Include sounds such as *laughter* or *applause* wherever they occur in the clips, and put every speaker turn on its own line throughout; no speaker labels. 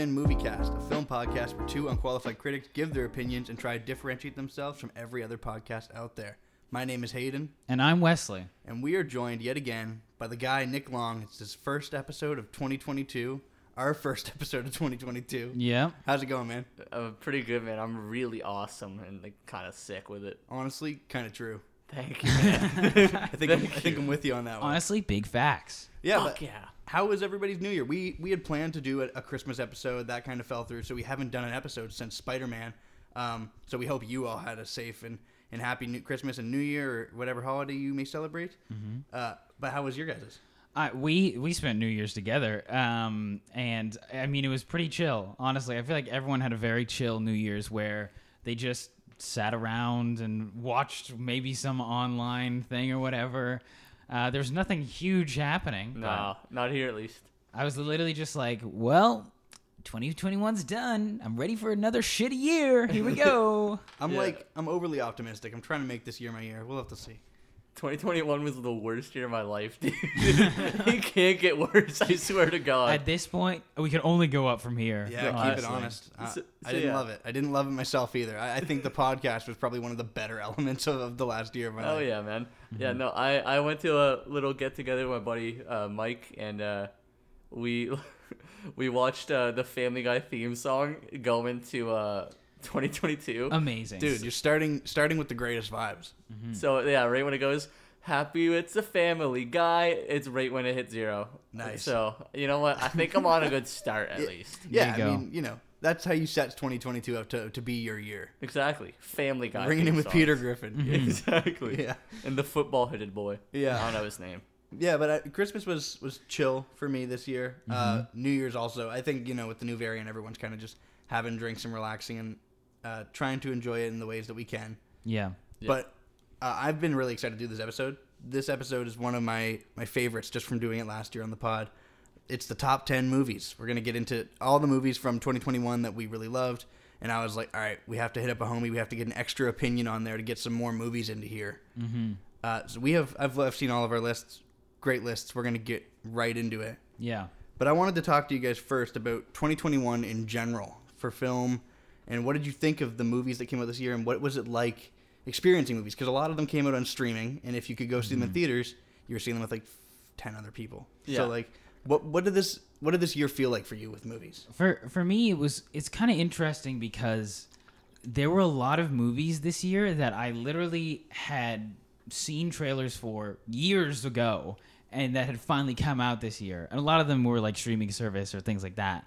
In Moviecast, a film podcast where two unqualified critics give their opinions and try to differentiate themselves from every other podcast out there. My name is Hayden,
And I'm Wesley.
and we are joined yet again by the guy Nick Long. It's his first episode of 2022, our first *laughs* episode of 2022.
Yeah.
How's it going, man?
Uh, pretty good, man. I'm really awesome and like kind of sick with it.
Honestly, kind of true.
Thank *laughs* you, man.
I think I'm, I think I'm with you on that one.
Honestly, big facts.
Yeah,
Fuck
but
yeah.
how was everybody's New Year? We we had planned to do a, a Christmas episode that kind of fell through, so we haven't done an episode since Spider Man. Um, so we hope you all had a safe and, and happy new Christmas and New Year or whatever holiday you may celebrate. Uh, but how was your guys'?
I, we we spent New Year's together, um, and I mean it was pretty chill. Honestly, I feel like everyone had a very chill New Year's where they just sat around and watched maybe some online thing or whatever. Uh, there's nothing huge happening. but
No, not here at least.
I was literally just like, well, 2021's done. I'm ready for another shitty year. Here we go. *laughs*
I'm
Yeah.
like I'm overly optimistic. I'm trying to make this year my year. We'll have to see.
2021 was the worst year of my life, dude. *laughs* it can't get worse. I swear to God.
At this point, we can only go up from here.
Yeah, keep
honestly.
it honest. Uh,
So-
I didn't
yeah.
love it. I didn't love it myself either. I, I think the *laughs* podcast was probably one of the better *laughs* elements of, of the last year of my
Oh
life.
Oh yeah, man. Yeah, no, I I went to a little get together with my buddy uh, Mike, and uh, we we watched uh, the Family Guy theme song go into uh, 2022.
Amazing.
Dude, you're starting starting with the greatest vibes.
So yeah, right when it goes, happy it's a Family Guy, it's right when it hits zero.
Nice.
So you know what? I think I'm on a good start at *laughs* least.
Yeah, I
go.
mean, you know, that's how you set 2022 up to, to be your year.
Exactly. Family Guy.
Bringing in with
songs.
Peter *laughs* Griffin.
Exactly.
Yeah.
And the football headed boy.
Yeah.
I don't know his name.
Yeah, but uh, Christmas was was chill for me this year. Uh,
Mm-hmm.
New Year's also. I think you know with the new variant, everyone's kind of just having drinks and relaxing and uh, trying to enjoy it in the ways that we can.
Yeah.
Yeah.
But uh, I've been really excited to do this episode. This episode is one of my my favorites just from doing it last year on the pod. It's the top 10 movies. We're going to get into all the movies from 2021 that we really loved. And I was like, all right, we have to hit up a homie. We have to get an extra opinion on there to get some more movies into here.
Mm-hmm.
Uh, so we have, I've, I've seen all of our lists, great lists. We're going to get right into it.
Yeah.
But I wanted to talk to you guys first about 2021 in general for film, and what did you think of the movies that came out this year, and what was it like experiencing movies? Because a lot of them came out on streaming, and if you could go see them in mm-hmm. theaters, you were seeing them with like ten other people.
Yeah.
So like, what what did this what did this year feel like for you with movies?
For for me, it was it's kind of interesting because there were a lot of movies this year that I literally had seen trailers for years ago and that had finally come out this year. And a lot of them were like streaming service or things like that.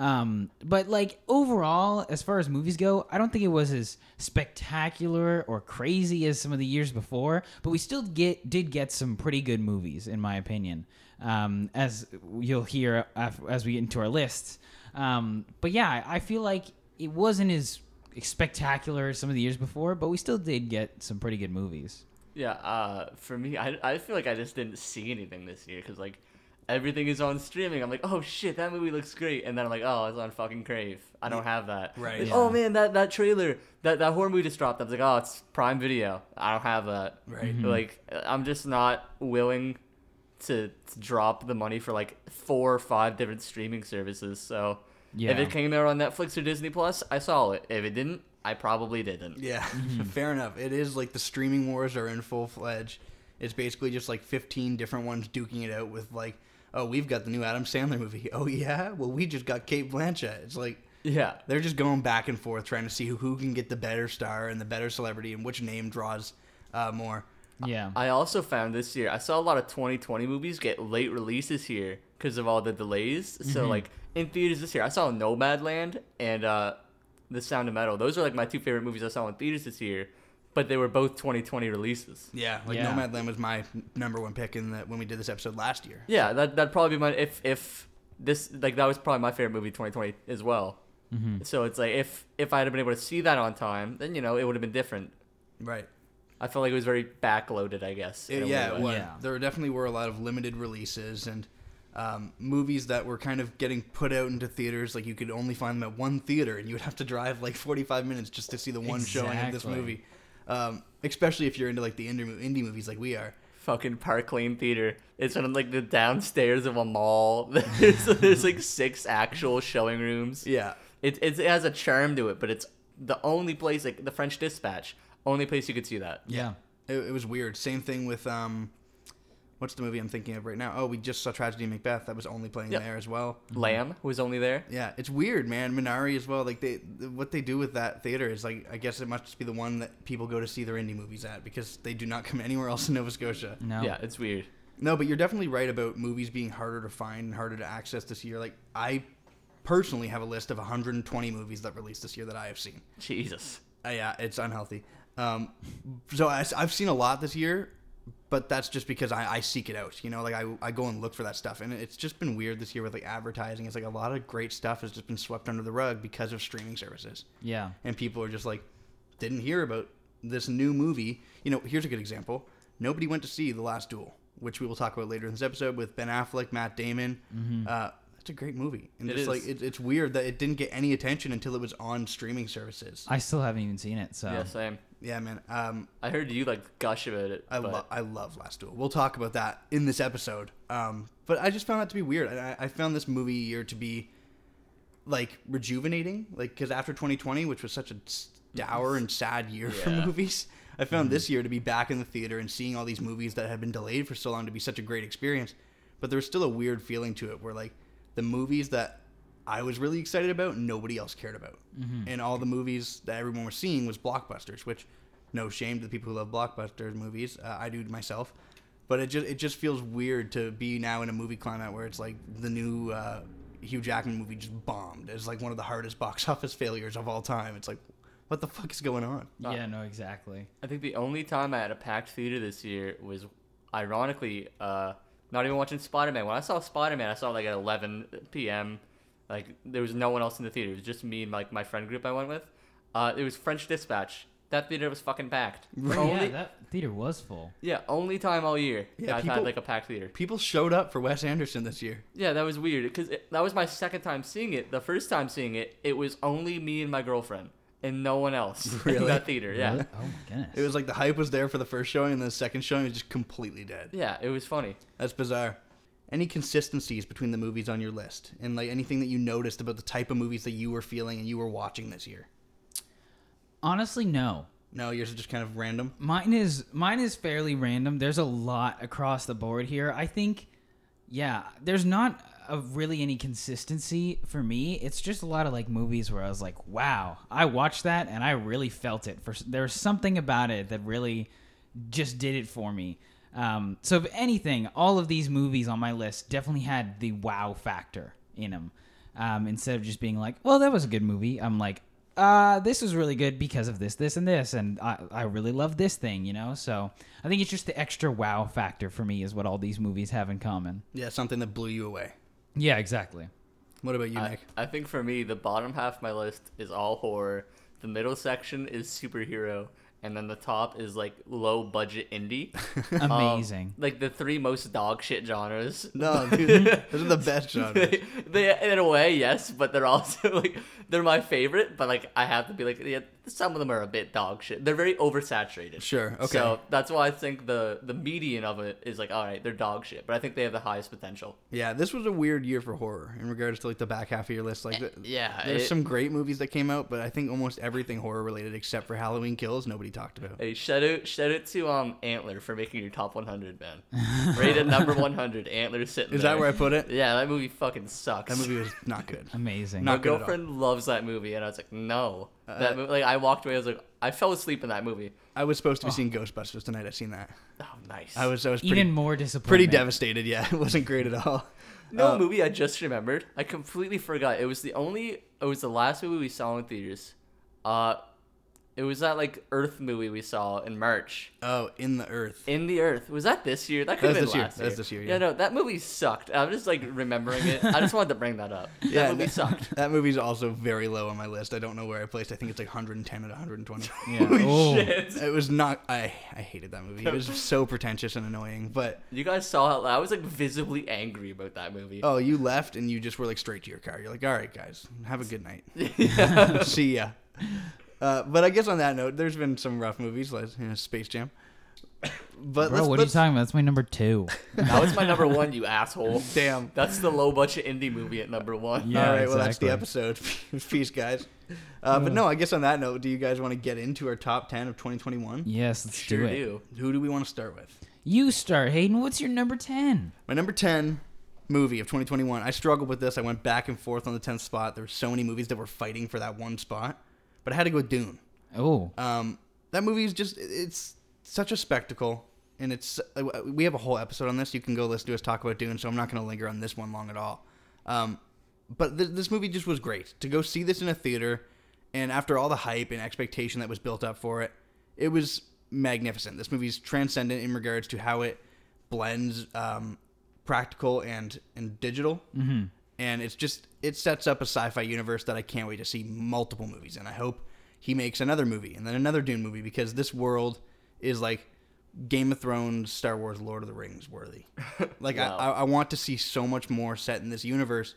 Um, but like overall, as far as movies go, I don't think it was as spectacular or crazy as some of the years before. But we still get did get some pretty good movies, in my opinion. Um, as you'll hear as we get into our lists. Um, but yeah, I feel like it wasn't as spectacular as some of the years before, but we still did get some pretty good movies.
Yeah, uh, for me, I, I feel like I just didn't see anything this year because like everything is on streaming. I'm like, oh shit, that movie looks great, and then I'm like, oh, it's on fucking Crave. I don't have that.
Right.
Like,
Yeah.
Oh man, that that trailer, that that horror movie just dropped. I was like, oh, it's Prime Video. I don't have that.
Right.
Like I'm just not willing to, to drop the money for like four or five different streaming services. So
Yeah.
if it came out on Netflix or Disney Plus, I saw it. If it didn't, I probably didn't.
Yeah, *laughs*
Mm-hmm.
fair enough. It is like the streaming wars are in full fledged. It's basically just like 15 different ones duking it out with like, oh, we've got the new Adam Sandler movie. *laughs* Oh yeah, well we just got Cate Blanchett. It's like
Yeah.
they're just going back and forth trying to see who, who can get the better star and the better celebrity and which name draws uh, more.
Yeah.
I also found this year I saw a lot of 2020 movies get late releases here because of all the delays. So like in theaters this year, I saw Nomadland and uh, The Sound of Metal. Those are like my two favorite movies I saw in theaters this year, but they were both 2020 releases.
Yeah, like
Yeah.
Nomadland was my number one pick in the, when we did this episode last year.
Yeah, that that'd probably be my if if this like that was probably my favorite movie 2020 as well. So it's like if if I had been able to see that on time, then you know it would have been different.
Right.
I felt like it was very backloaded, I guess.
It- yeah, it was.
Yeah.
There definitely were a lot of limited releases and um, movies that were kind of getting put out into theaters. Like you could only find them at one theater, and you would have to drive like 45 minutes just to see the one showing of this movie. Um, especially if you're into like the indie, indie movies like we are.
fucking Park Lane Theater. It's in like the downstairs of a mall. *laughs* There's there's like six actual showing rooms.
Yeah.
It, it it has a charm to it, but it's the only place like the French Dispatch, only place you could see that.
Yeah.
It, it was weird. Same thing with um, what's the movie I'm thinking of right now? Oh, we just saw Tragedy in Macbeth. That was only playing
Yep.
there as well.
Lamb was only there.
Yeah, it's weird, man. Minari as well. Like they, what they do with that theater is like, I guess it must just be the one that people go to see their indie movies at because they do not *laughs* come anywhere else in Nova Scotia.
No.
Yeah, it's weird.
No, but you're definitely right about movies being harder to find and harder to access this year. Like I personally have a list of 120 movies that released this year that I have seen.
Jesus.
Uh, yeah, it's unhealthy. Um, so I, have seen a lot this year, but that's just because I, I seek it out. You know, like I, I go and look for that stuff, and it's just been weird this year with like advertising. It's like a lot of great stuff has just been swept under the rug because of streaming services,
Yeah.
and people are just like, didn't hear about this new movie. You know, here's a good example. Nobody went to see The Last Duel, which we will talk about later in this episode with Ben Affleck, Matt Damon. Uh, it's a great movie, and
It
just
is.
like it, it's weird that it didn't get any attention until it was on streaming services.
I still haven't even seen it, so
Yeah, same.
Yeah, man. Um,
I heard you like gush about it.
I
but
love I love Last Duel. We'll talk about that in this episode. Um, but I just found that to be weird. I, I found this movie year to be like rejuvenating, like because after 2020, which was such a dour and sad year for movies, I found this year to be back in the theater and seeing all these movies that had been delayed for so long to be such a great experience. But there was still a weird feeling to it, where like the movies that I was really excited about, nobody else cared about, and all the movies that everyone was seeing was blockbusters, which no shame to the people who love blockbuster movies. Uh, I do myself, but it just it just feels weird to be now in a movie climate where it's like the new uh, Hugh Jackman movie just bombed. It's like one of the hardest box *laughs* office failures of all time. It's like, what the fuck is going on?
yeah, no, exactly.
I think the only time I had a packed theater this year was, ironically, uh, not even watching Spider Man. When I saw Spider Man, I saw like at 11 p.m. Like there was no one else in the theater. It was just me and like my friend group I went with. Uh, it was French Dispatch. That theater was fucking packed. *laughs*
yeah,
Only,
that theater was full.
yeah, only time all year
Yeah,
I've
people-
had like a packed theater.
People showed up for Wes Anderson this year.
Yeah, that was weird because that was my second time seeing it. The first time seeing it, it was only me and my girlfriend and no one else *laughs* in that theater. Yeah,
Really? Oh my goodness.
It was like the hype was there for the first showing, and the second showing was just completely dead.
yeah, it was funny.
That's bizarre. Any consistencies between the movies on your list, and like anything that you noticed about the type of movies that you were feeling and you were watching this year?
Honestly, no.
No, yours is just kind of random.
Mine is mine is fairly random. There's a lot across the board here. I think, yeah, there's not a, really any consistency for me. It's just a lot of like movies where I was like, wow, I watched that and I really felt it. For there's something about it that really just did it for me. Um, so if anything, all of these movies on my list definitely had the wow factor in them. Um, instead of just being like, well, that was a good movie. I'm like, uh, this was really good because of this, this, and this, and I, I really love this thing, you know. So I think it's just the extra wow factor for me is what all these movies have in common.
Yeah, something that blew you away.
Yeah, exactly.
What about you,
I,
Nick?
I think for me, the bottom half of my list is all horror. The middle section is superhero, and then the top is like low budget indie. *laughs* Um,
Amazing.
like the three most dog shit genres.
No, *laughs* dude, those are the best genres.
they, they, in a way, yes, but they're also *laughs* like they're my favorite. But like, I have to be like, yeah, some of them are a bit dog shit. They're very oversaturated.
Sure, okay.
So that's why I think the the median of it is like, all right, they're dog shit, but I think they have the highest potential.
Yeah, this was a weird year for horror in regards to like the back half of your list. Like, th-
yeah,
there's
it-
some great movies that came out, but I think almost everything horror related except for Halloween Kills, nobody talked about.
Hey, shout out, shout out to um Antler for making your top 100, man. Rated number 100. Antler sitting.
Is
there.
that where I put it?
Yeah, that movie fucking sucks.
That movie was not good. *laughs*
Amazing.
Not
My
good at all.
girlfriend loves that movie, and I was like, no.
Uh,
that movie, like I walked away. I was like, I fell asleep in that movie.
I was supposed to be seeing Ghostbusters tonight. I seen that.
Oh, nice.
I was I was pretty
Even more disappointed.
pretty devastated. Yeah, *laughs* it wasn't great at all.
No
Uh,
movie I just remembered. I completely forgot. It was the only. It was the last movie we saw in theaters. Uh, it was that like Earth movie we saw in March.
Oh, in the Earth.
In the Earth. Was that this year? That could have been
this
last
That
year.
That's this year,
Yeah.
yeah.
no, that movie sucked. I'm just like remembering it. I just wanted to bring that up. *laughs* That movie
that,
sucked. *laughs*
That movie's also very low on my list. I don't know where I placed. I think it's like 110 out of 120. *laughs*
Yeah. Oh.
Shit.
it was not. I I hated that movie. It was so pretentious and annoying. But
You guys saw it. I was like visibly angry about that movie.
oh, you left and you just were like straight to your car. You're like, all right, guys, have a good night. See ya. Uh, but I guess on that note, there's been some rough movies, like you know, Space Jam. But
Bro,
let's,
what are you talking about? That's my number two. *laughs*
That was my number one, you asshole.
Damn.
That's the low budget indie movie at number one.
Yeah,
All right, well that's the episode. *laughs* Peace, guys. Uh, but no, I guess on that note, do you guys want to get into our top ten of 2021?
yes, let's
Sure
do it.
do.
Who do we want to start with?
You start, Hayden. What's your number ten?
My number 10 movie of 2021. I struggled with this. I went back and forth on the 10th spot. There were so many movies that were fighting for that one spot, but I had to go with Dune.
Oh,
Um, that movie is just it's such a spectacle, and it's uh, we have a whole episode on this. You can go listen to us talk about Dune, so I'm not going to linger on this one long at all. Um, but th- this movie just was great to go see this in a theater, and after all the hype and expectation that was built up for it, it was magnificent. This movie's transcendent in regards to how it blends um, practical and and digital, mm-hmm. And it's just it sets up a sci-fi universe that I can't wait to see multiple movies in. I hope he makes another movie and then another Dune movie because this world is like Game of Thrones, Star Wars, Lord of the Rings worthy. *laughs* Like
Wow.
I, I, I want to see so much more set in this universe,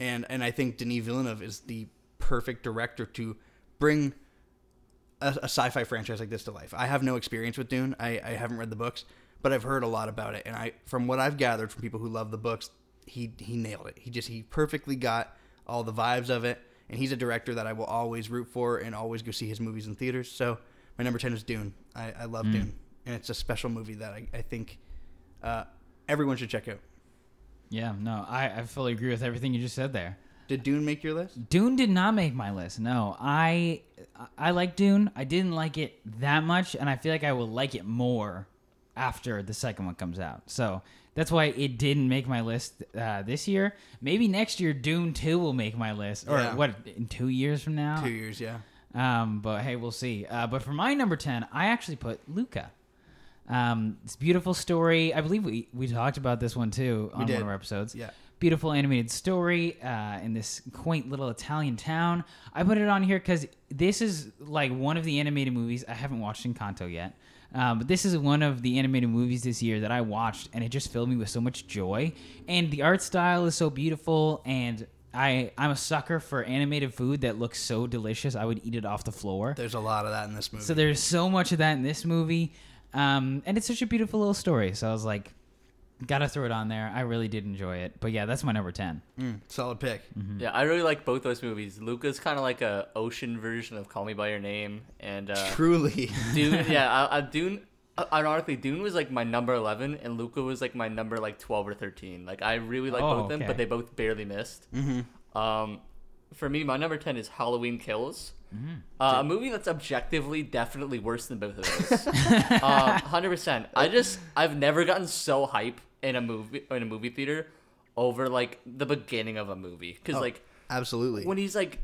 and and I think Denis Villeneuve is the perfect director to bring a, a sci-fi franchise like this to life. I have no experience with Dune. I, I haven't read the books, but I've heard a lot about it, and I from what I've gathered from people who love the books, he he nailed it. He just he perfectly got all the vibes of it, and he's a director that I will always root for and always go see his movies in theaters. So my number ten is Dune. I, I love Dune, and it's a special movie that I, I think uh, everyone should check out.
yeah. No, I, I fully agree with everything you just said there.
Did Dune make your list?
Dune did not make my list. No, I I like Dune. I didn't like it that much, and I feel like I will like it more after the second one comes out. So that's why it didn't make my list uh, this year. Maybe next year Dune Two will make my list, or
Yeah.
what? In two years from now.
Two years, yeah.
Um, but hey, we'll see. Uh, but for my number ten, I actually put Luca. Um, it's a beautiful story. I believe we we talked about this one too on one of our episodes.
Yeah.
Beautiful animated story uh, in this quaint little Italian town. I put it on here because this is like one of the animated movies I haven't watched Encanto yet. Um, but this is one of the animated movies this year that I watched, and it just filled me with so much joy. And the art style is so beautiful, and I I'm a sucker for animated food that looks so delicious. I would eat it off the floor.
There's a lot of that in this movie.
So there's so much of that in this movie, um, and it's such a beautiful little story. So I was like, gotta throw it on there. I really did enjoy it. But yeah, that's my number ten.
Mm, solid pick.
Yeah, I really like both those movies. Luca's kind of like a ocean version of Call Me by Your Name, and uh,
Truly.
Dune. *laughs* yeah, I, I, Dune. uh, Ironically, Dune was like my number eleven, and Luca was like my number like twelve or thirteen. Like I really like
Oh,
both of them, but they both barely missed. Mm-hmm. Um, for me, my number ten is Halloween Kills. Uh, a movie that's objectively definitely worse than both of those. Um, *laughs* Hundred percent. I just I've never gotten so hype in a movie in a movie theater over like the beginning of a movie because oh, like
Absolutely.
when he's like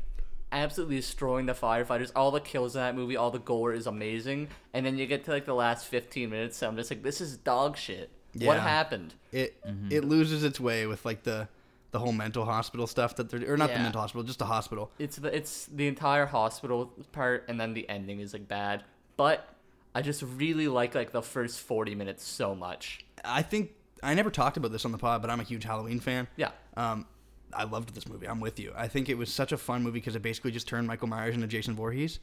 absolutely destroying the firefighters, all the kills in that movie, all the gore is amazing, and then you get to like the last fifteen minutes, and I'm just like, this is dog shit. What happened?
it mm-hmm. it loses its way with like the the whole mental hospital stuff that they're or not the mental hospital, just the hospital.
It's the it's the entire hospital part, and then the ending is like bad. But I just really like like the first forty minutes so much.
I think I never talked about this on the pod, but I'm a huge Halloween fan.
Yeah.
Um, I loved this movie. I'm with you. I think it was such a fun movie because it basically just turned Michael Myers into Jason Voorhees,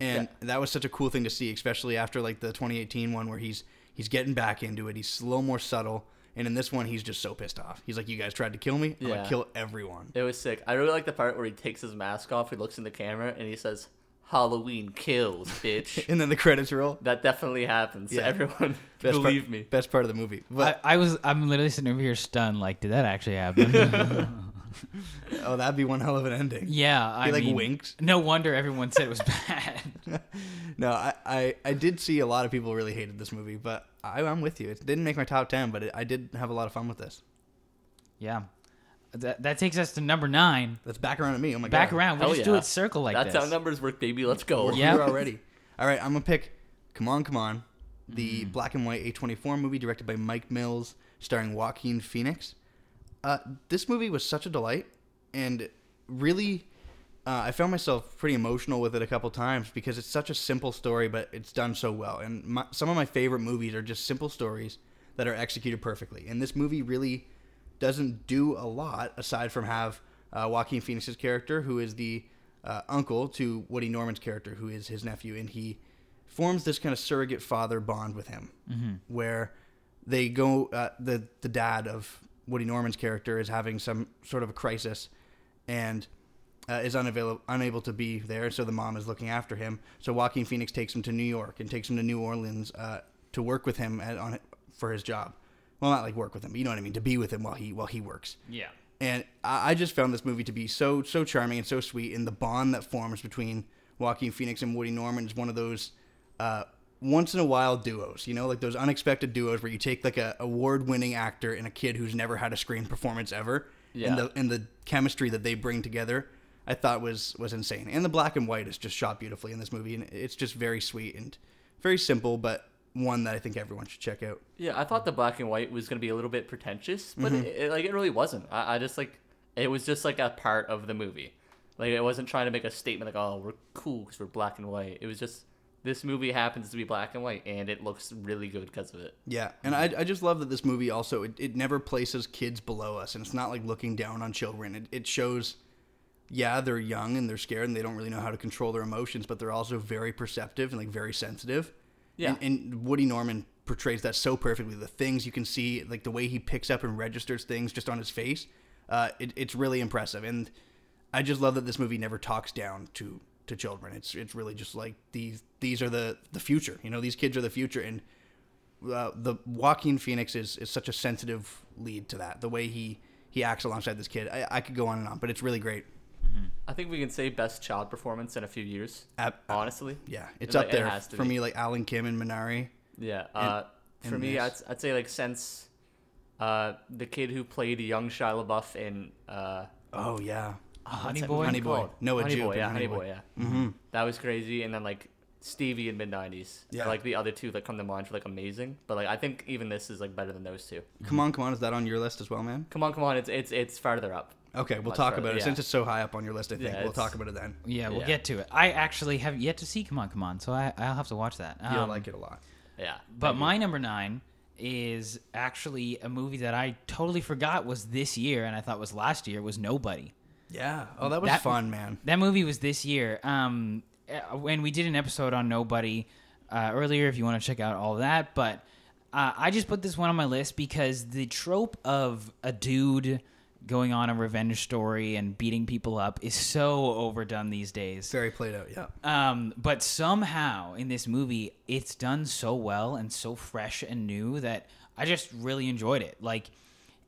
and that was such a cool thing to see, especially after like the 2018 one where he's he's getting back into it. He's a little more subtle, and in this one he's just so pissed off. He's like, "You guys tried to kill me. I'm
Yeah.
gonna kill everyone."
It was sick. I really like the part where he takes his mask off, he looks in the camera, and he says, "Halloween kills, bitch." *laughs*
And then the credits roll.
that definitely happens.
Yeah.
Everyone *laughs*
Best
believe
part,
me.
Best part of the movie. But
I, I was I'm literally sitting over here stunned. Like, did that actually happen? *laughs*
oh, that'd be one hell of an ending.
yeah, I
He like
mean,
winks.
No wonder everyone said it was bad.
No, I, I, I did see a lot of people really hated this movie, but I, I'm with you. It didn't make my top ten, but it, I did have a lot of fun with this.
yeah, that that takes us to number nine.
Let's back around to me. Oh my God.
Back
god,
around, we
Hell
just do
yeah.
it circle like this.
That's
this.
how numbers work, baby. Let's go.
We're
Yeah.
here already. All right, I'm gonna pick "Come On, Come On," the
Mm.
black and white A24 movie directed by Mike Mills, starring Joaquin Phoenix. Uh, this movie was such a delight, and really, uh, I found myself pretty emotional with it a couple times because it's such a simple story, but it's done so well. And my, some of my favorite movies are just simple stories that are executed perfectly. And this movie really doesn't do a lot aside from have uh, Joaquin Phoenix's character, who is the uh, uncle to Woody Norman's character, who is his nephew, and he forms this kind of surrogate father bond with him, where they go. Uh, the the dad of Woody Norman's character is having some sort of a crisis, and uh, is unavailable, unable to be there. So the mom is looking after him. So Joaquin Phoenix takes him to New York and takes him to New Orleans uh, to work with him at, on for his job. Well, not like work with him, but you know what I mean. To be with him while he while he works.
Yeah.
And I, I just found this movie to be so so charming and so sweet, and the bond that forms between Joaquin Phoenix and Woody Norman is one of those uh, once in a while duos. You know, like those unexpected duos where you take like a award winning actor and a kid who's never had a screen performance ever,
Yeah.
and the and the chemistry that they bring together, I thought was was insane. And the black and white is just shot beautifully in this movie, and it's just very sweet and very simple, but one that I think everyone should check out.
Yeah, I thought the black and white was gonna be a little bit pretentious, but
Mm-hmm.
it, it- like it really wasn't. I, I just like it was just like a part of the movie. Like it wasn't trying to make a statement like, "Oh, we're cool because we're black and white." It was just this movie happens to be black and white, and it looks really good because of it.
Yeah, and I, I just love that this movie also it, it never places kids below us, and it's not like looking down on children. It, it shows, yeah, they're young and they're scared and they don't really know how to control their emotions, but they're also very perceptive and like very sensitive.
Yeah.
and, and Woody Norman portrays that so perfectly. The things you can see, like the way he picks up and registers things just on his face, uh, it, it's really impressive. And I just love that this movie never talks down to to children. It's it's really just like these these are the the future. You know, these kids are the future, and uh, the Joaquin Phoenix is, is such a sensitive lead to that. The way he he acts alongside this kid, I, I could go on and on, but it's really great.
I think we can say best child performance in a few years.
Ab-
Honestly,
yeah, it's
Like,
up
it
there
has to
for
be.
me. Like Alan Kim and Minari.
yeah. Uh, for
and
me, I'd. I'd say like since uh, the kid who played young Shia LaBeouf in uh,
Oh yeah,
Honey Boy?
Honey Boy.
called?
Noah
Honey
Jupe
Boy, yeah,
Honey
Honey
Boy.
Boy, yeah. Mm-hmm. That was crazy, and then like Stevie in mid '90s.
Yeah.
Yeah, like the other two that come to mind for like amazing. But like I think even this is like better than those two.
come on, come on. Is that on your list as well, man?
Come on, come on, it's it's it's farther up.
Okay, we'll talk
further,
about it
yeah.
since it's so high up on your list. I think
Yeah,
we'll talk about it then.
Yeah, we'll
Yeah.
get to it. I actually have yet to see Come On, Come On, so I, I'll have to watch that.
You'll
Um,
like it a lot.
Yeah,
But my number nine is actually a movie that I totally forgot was this year and I thought was last year was Nobody.
Yeah. Oh, that was
That-
fun, man.
That movie was this year. Um, uh, when we did an episode on Nobody uh, earlier, if you want to check out all that. But uh, I just put this one on my list because the trope of a dude going on a revenge story and beating people up is so overdone these days.
Very played out. Yeah.
Um, but somehow in this movie, it's done so well and so fresh and new that I just really enjoyed it. Like,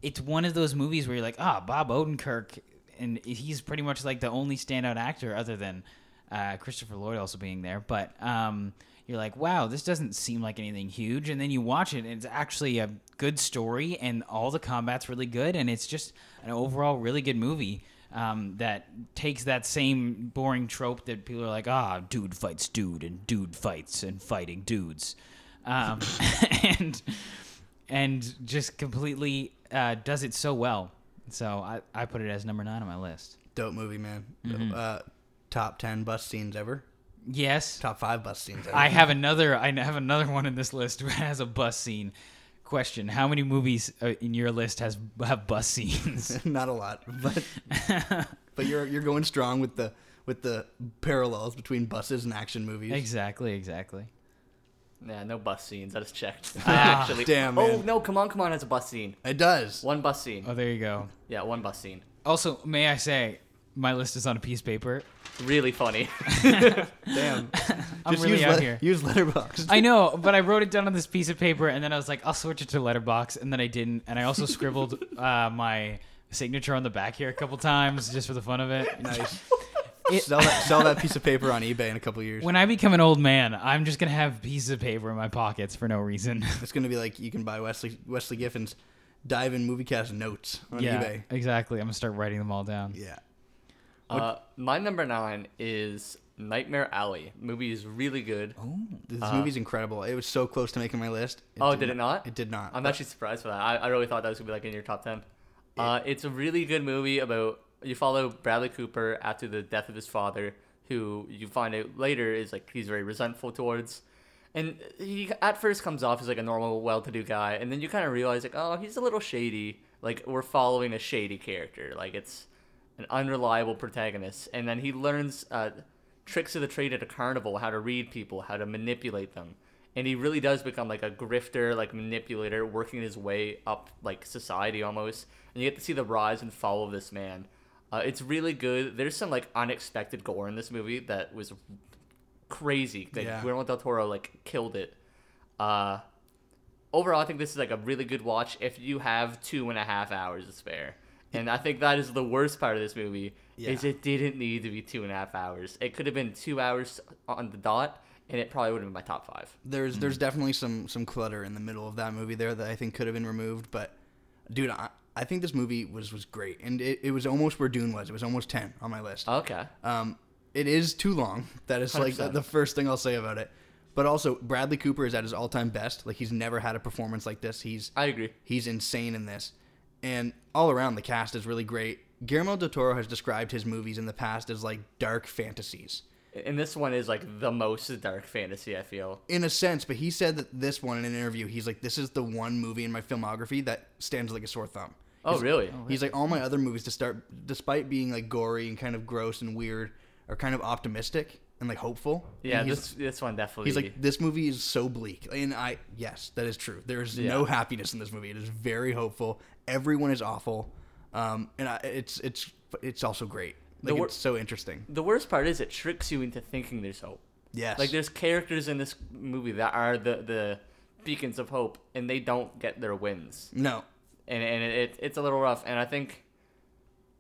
it's one of those movies where you're like, ah, Bob Odenkirk, and he's pretty much like the only standout actor other than uh, Christopher Lloyd also being there. But um, you're like, wow, this doesn't seem like anything huge. And then you watch it, and it's actually a good story, and all the combat's really good, and it's just an overall really good movie um, that takes that same boring trope that people are like, ah, dude fights dude, and dude fights and fighting dudes, um, *laughs* and and just completely uh, does it so well. So I, I put it as number nine on my list.
Dope movie, man.
Mm-hmm.
Uh, top ten bus scenes ever.
Yes,
Top five bus scenes ever.
I have another. I have another one in this list *laughs* that has a bus scene. Question: How many movies uh, in your list has have bus scenes? *laughs*
not a lot, but *laughs* but you're you're going strong with the with the parallels between buses and action movies.
exactly, exactly.
yeah, no bus scenes. I just checked.
Ah,
Actually,
damn, Man.
Oh no, come on, come on, has a bus scene.
It does.
One bus scene.
Oh, there you go.
Yeah, one bus scene.
Also, may I say, my list is on a piece of paper.
Really funny. *laughs*
Damn.
I'm
Just
really
use
out
let-
here.
Use Letterboxd.
I know, but I wrote it down on this piece of paper, and then I was like, I'll switch it to Letterboxd, and then I didn't, and I also scribbled *laughs* uh, my signature on the back here a couple times just for the fun of it.
nice.
It-
sell that sell that piece of paper on eBay in a couple years.
When I become an old man, I'm just gonna have pieces of paper in my pockets for no reason. *laughs*
It's gonna be like you can buy Wesley Wesley Giffen's Dive-In Moviecast notes on
yeah,
eBay.
exactly. I'm gonna start writing them all down.
Yeah.
Uh, my number nine is Nightmare Alley. Movie is really good.
This movie's incredible. It was so close to making my list.
oh,
didn't-
did it not?
It did not.
I'm
But
actually surprised for that. I, I really thought that was gonna be like in your top ten. Uh, it's a really good movie about you follow Bradley Cooper after the death of his father, who you find out later is like he's very resentful towards, and he at first comes off as like a normal, well-to-do guy, and then you kind of realize like oh he's a little shady. Like we're following a shady character. Like it's an unreliable protagonist, and then he learns. Uh, tricks of the trade at a carnival, how to read people, how to manipulate them. And he really does become like a grifter, like manipulator, working his way up like society almost. And you get to see the rise and fall of this man. Uh, it's really good. There's some like unexpected gore in this movie that was crazy. Like
Yeah.
Guillermo del Toro like killed it. Uh, overall, I think this is like a really good watch if you have two and a half hours to spare. And I think that is the worst part of this movie is it didn't need to be two and a half hours. It could have been two hours on the dot, and it probably would have been my top five.
There's there's definitely some some clutter in the middle of that movie there that I think could have been removed, but dude, I, I think this movie was was great, and it, it was almost where Dune was. It was almost ten on my list.
Okay.
Um, it is too long. That is like the, the first thing I'll say about it. But also, Bradley Cooper is at his all-time best. Like he's never had a performance like this. He's
I agree.
he's insane in this, and all around the cast is really great. Guillermo del Toro has described his movies in the past as like dark fantasies,
And this one is like the most dark fantasy, I feel.
in a sense. But he said that this one in an interview, he's like, "This is the one movie in my filmography that stands like a sore thumb."
Oh, really?
Oh, he's like, all my other movies to start, despite being like gory and kind of gross and weird, are kind of optimistic and like hopeful.
Yeah, this this one definitely.
he's like, this movie is so bleak, and I yes, that is true. There is no happiness in this movie. It is very hopeful. Everyone is awful, um, and I, it's it's it's also great. Like
wor-
it's so interesting.
the worst part is it tricks you into thinking there's hope.
Yes,
Like there's characters in this movie that are the the beacons of hope, and they don't get their wins.
no,
and and it, it's a little rough. And I think,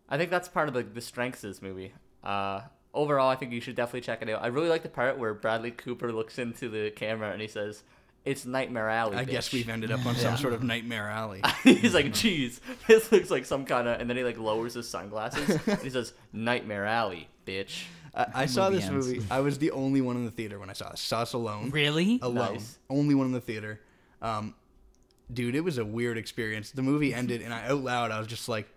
I think that's part of the the strengths of this movie. Uh, overall, I think you should definitely check it out. I really like the part where Bradley Cooper looks into the camera and he says, "It's Nightmare Alley."
I guess we've ended up on some sort of nightmare alley. *laughs*
He's like, "Geez, this looks like some kind of," and then he like lowers his sunglasses *laughs* and he says, "Nightmare Alley, bitch."
I, I saw this
ends.
movie. I was the only one in the theater when I saw it. Saw this alone.
Really?
alone.
Nice.
Only one in the theater. Um, dude, it was a weird experience. The movie ended, and I out loud I was just like,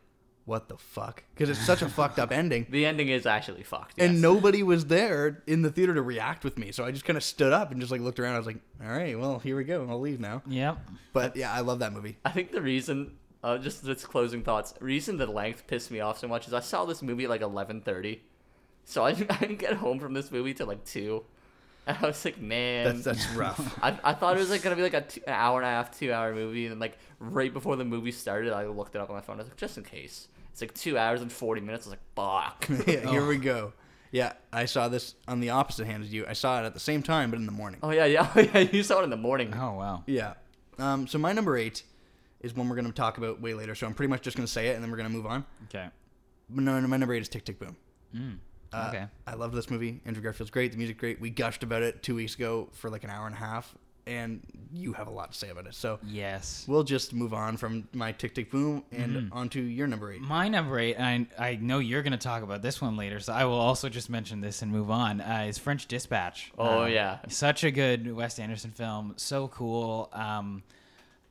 "What the fuck?" Because it's such a fucked up ending, *laughs*
The ending is actually fucked.
and nobody was there in the theater to react with me. So I just kind of stood up and just like looked around. I was like, "All right, well, here we go. I'll leave now."
Yep.
But yeah, I love that movie.
I think the reason, uh, just its closing thoughts, reason the length pissed me off so much is I saw this movie at like eleven thirty, so I *laughs* didn't, I didn't get home from this movie till like two, and I was like, man,
That's that's rough. *laughs*
I, I thought it was like gonna be like a two, an hour and a half, two hour movie, and then like right before the movie started, I looked it up on my phone. I was like, just in case, it's like two hours and forty minutes. I was like, fuck. *laughs*
yeah, here we go. Yeah, I saw this on the opposite hand as you. I saw it at the same time, but in the morning.
oh yeah, yeah, oh, *laughs* yeah. You saw it in the morning.
Oh wow.
Yeah. Um, so my number eight is one we're going to talk about way later. So I'm pretty much just going to say it, and then we're going to move on.
Okay.
But no, no, my number eight is Tick Tick Boom.
Mm.
Uh,
Okay.
I loved this movie. Andrew Garfield's great. The music great. We gushed about it two weeks ago for like an hour and a half, and you have a lot to say about it. So
Yes.
we'll just move on from my Tick Tick Boom and
Mm-hmm.
onto your number eight.
My number eight, I, I know you're going to talk about this one later, so I will also just mention this and move on, uh, is French Dispatch.
Oh,
Uh,
yeah.
Such a good Wes Anderson film. So cool. Um,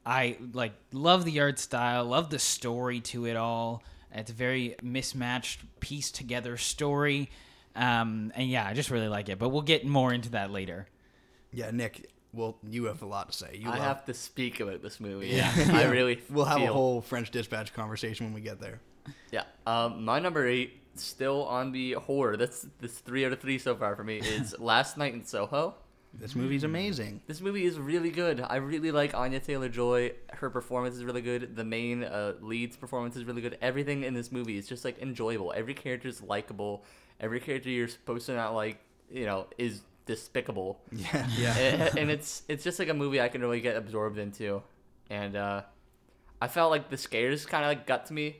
I like love the art style, love the story to it all. It's a very mismatched, pieced together story. Um, and yeah, I just really like it. But we'll get more into that later.
Yeah, Nick. Well, you have a lot to say. You
I
love-
have to speak about this movie.
Yeah. *laughs*
I really.
We'll have a whole French Dispatch conversation when we get there.
Yeah. Um, my number eight, still on the horror. That's this three out of three so far for me. *laughs* Is Last Night in Soho.
This movie's amazing.
This movie is really good. I really like Anya Taylor Joy. Her performance is really good. The main uh, lead's performance is really good. Everything in this movie is just like enjoyable. Every character is likable. Every character you're supposed to not like, you know, is despicable.
Yeah, yeah.
and, and it's it's just like a movie I can really get absorbed into, and uh, I felt like the scares kind of like got to me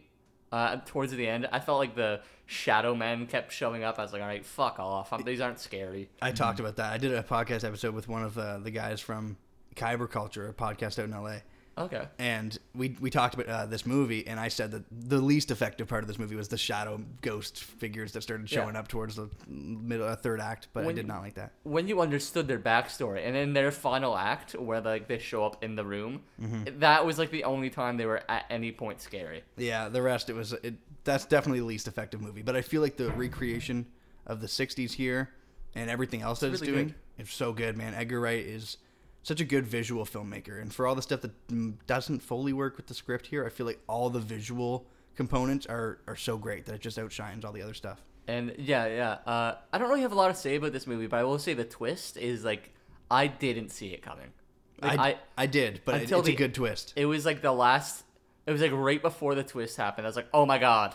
uh, towards the end. I felt like the shadow men kept showing up. I was like, all right, fuck off. I'm, these aren't scary.
I talked about that. I did a podcast episode with one of uh, the guys from Kyber Culture, a podcast out in LA.
Okay.
And we, we talked about uh, this movie, and I said that the least effective part of this movie was the shadow ghost figures that started
Yeah.
showing up towards the middle, uh, third act. But
When-
I did not like that.
When you understood their backstory, and in their final act, where like they show up in the room,
Mm-hmm.
that was like the only time they were at any point scary.
Yeah, the rest it was it. That's definitely the least effective movie. But I feel like the recreation of the '60s here and everything else that it's,
really
doing
good.
is so good, man. Edgar Wright is such a good visual filmmaker, and for all the stuff that doesn't fully work with the script here, I feel like all the visual components are are so great that it just outshines all the other stuff.
And yeah, yeah. Uh, I don't really have a lot to say about this movie, but I will say the twist is like I didn't see it coming. Like,
I,
I,
I did, but it, it's a good twist.
it was like the last. It was like right before the twist happened. I was like, oh my god.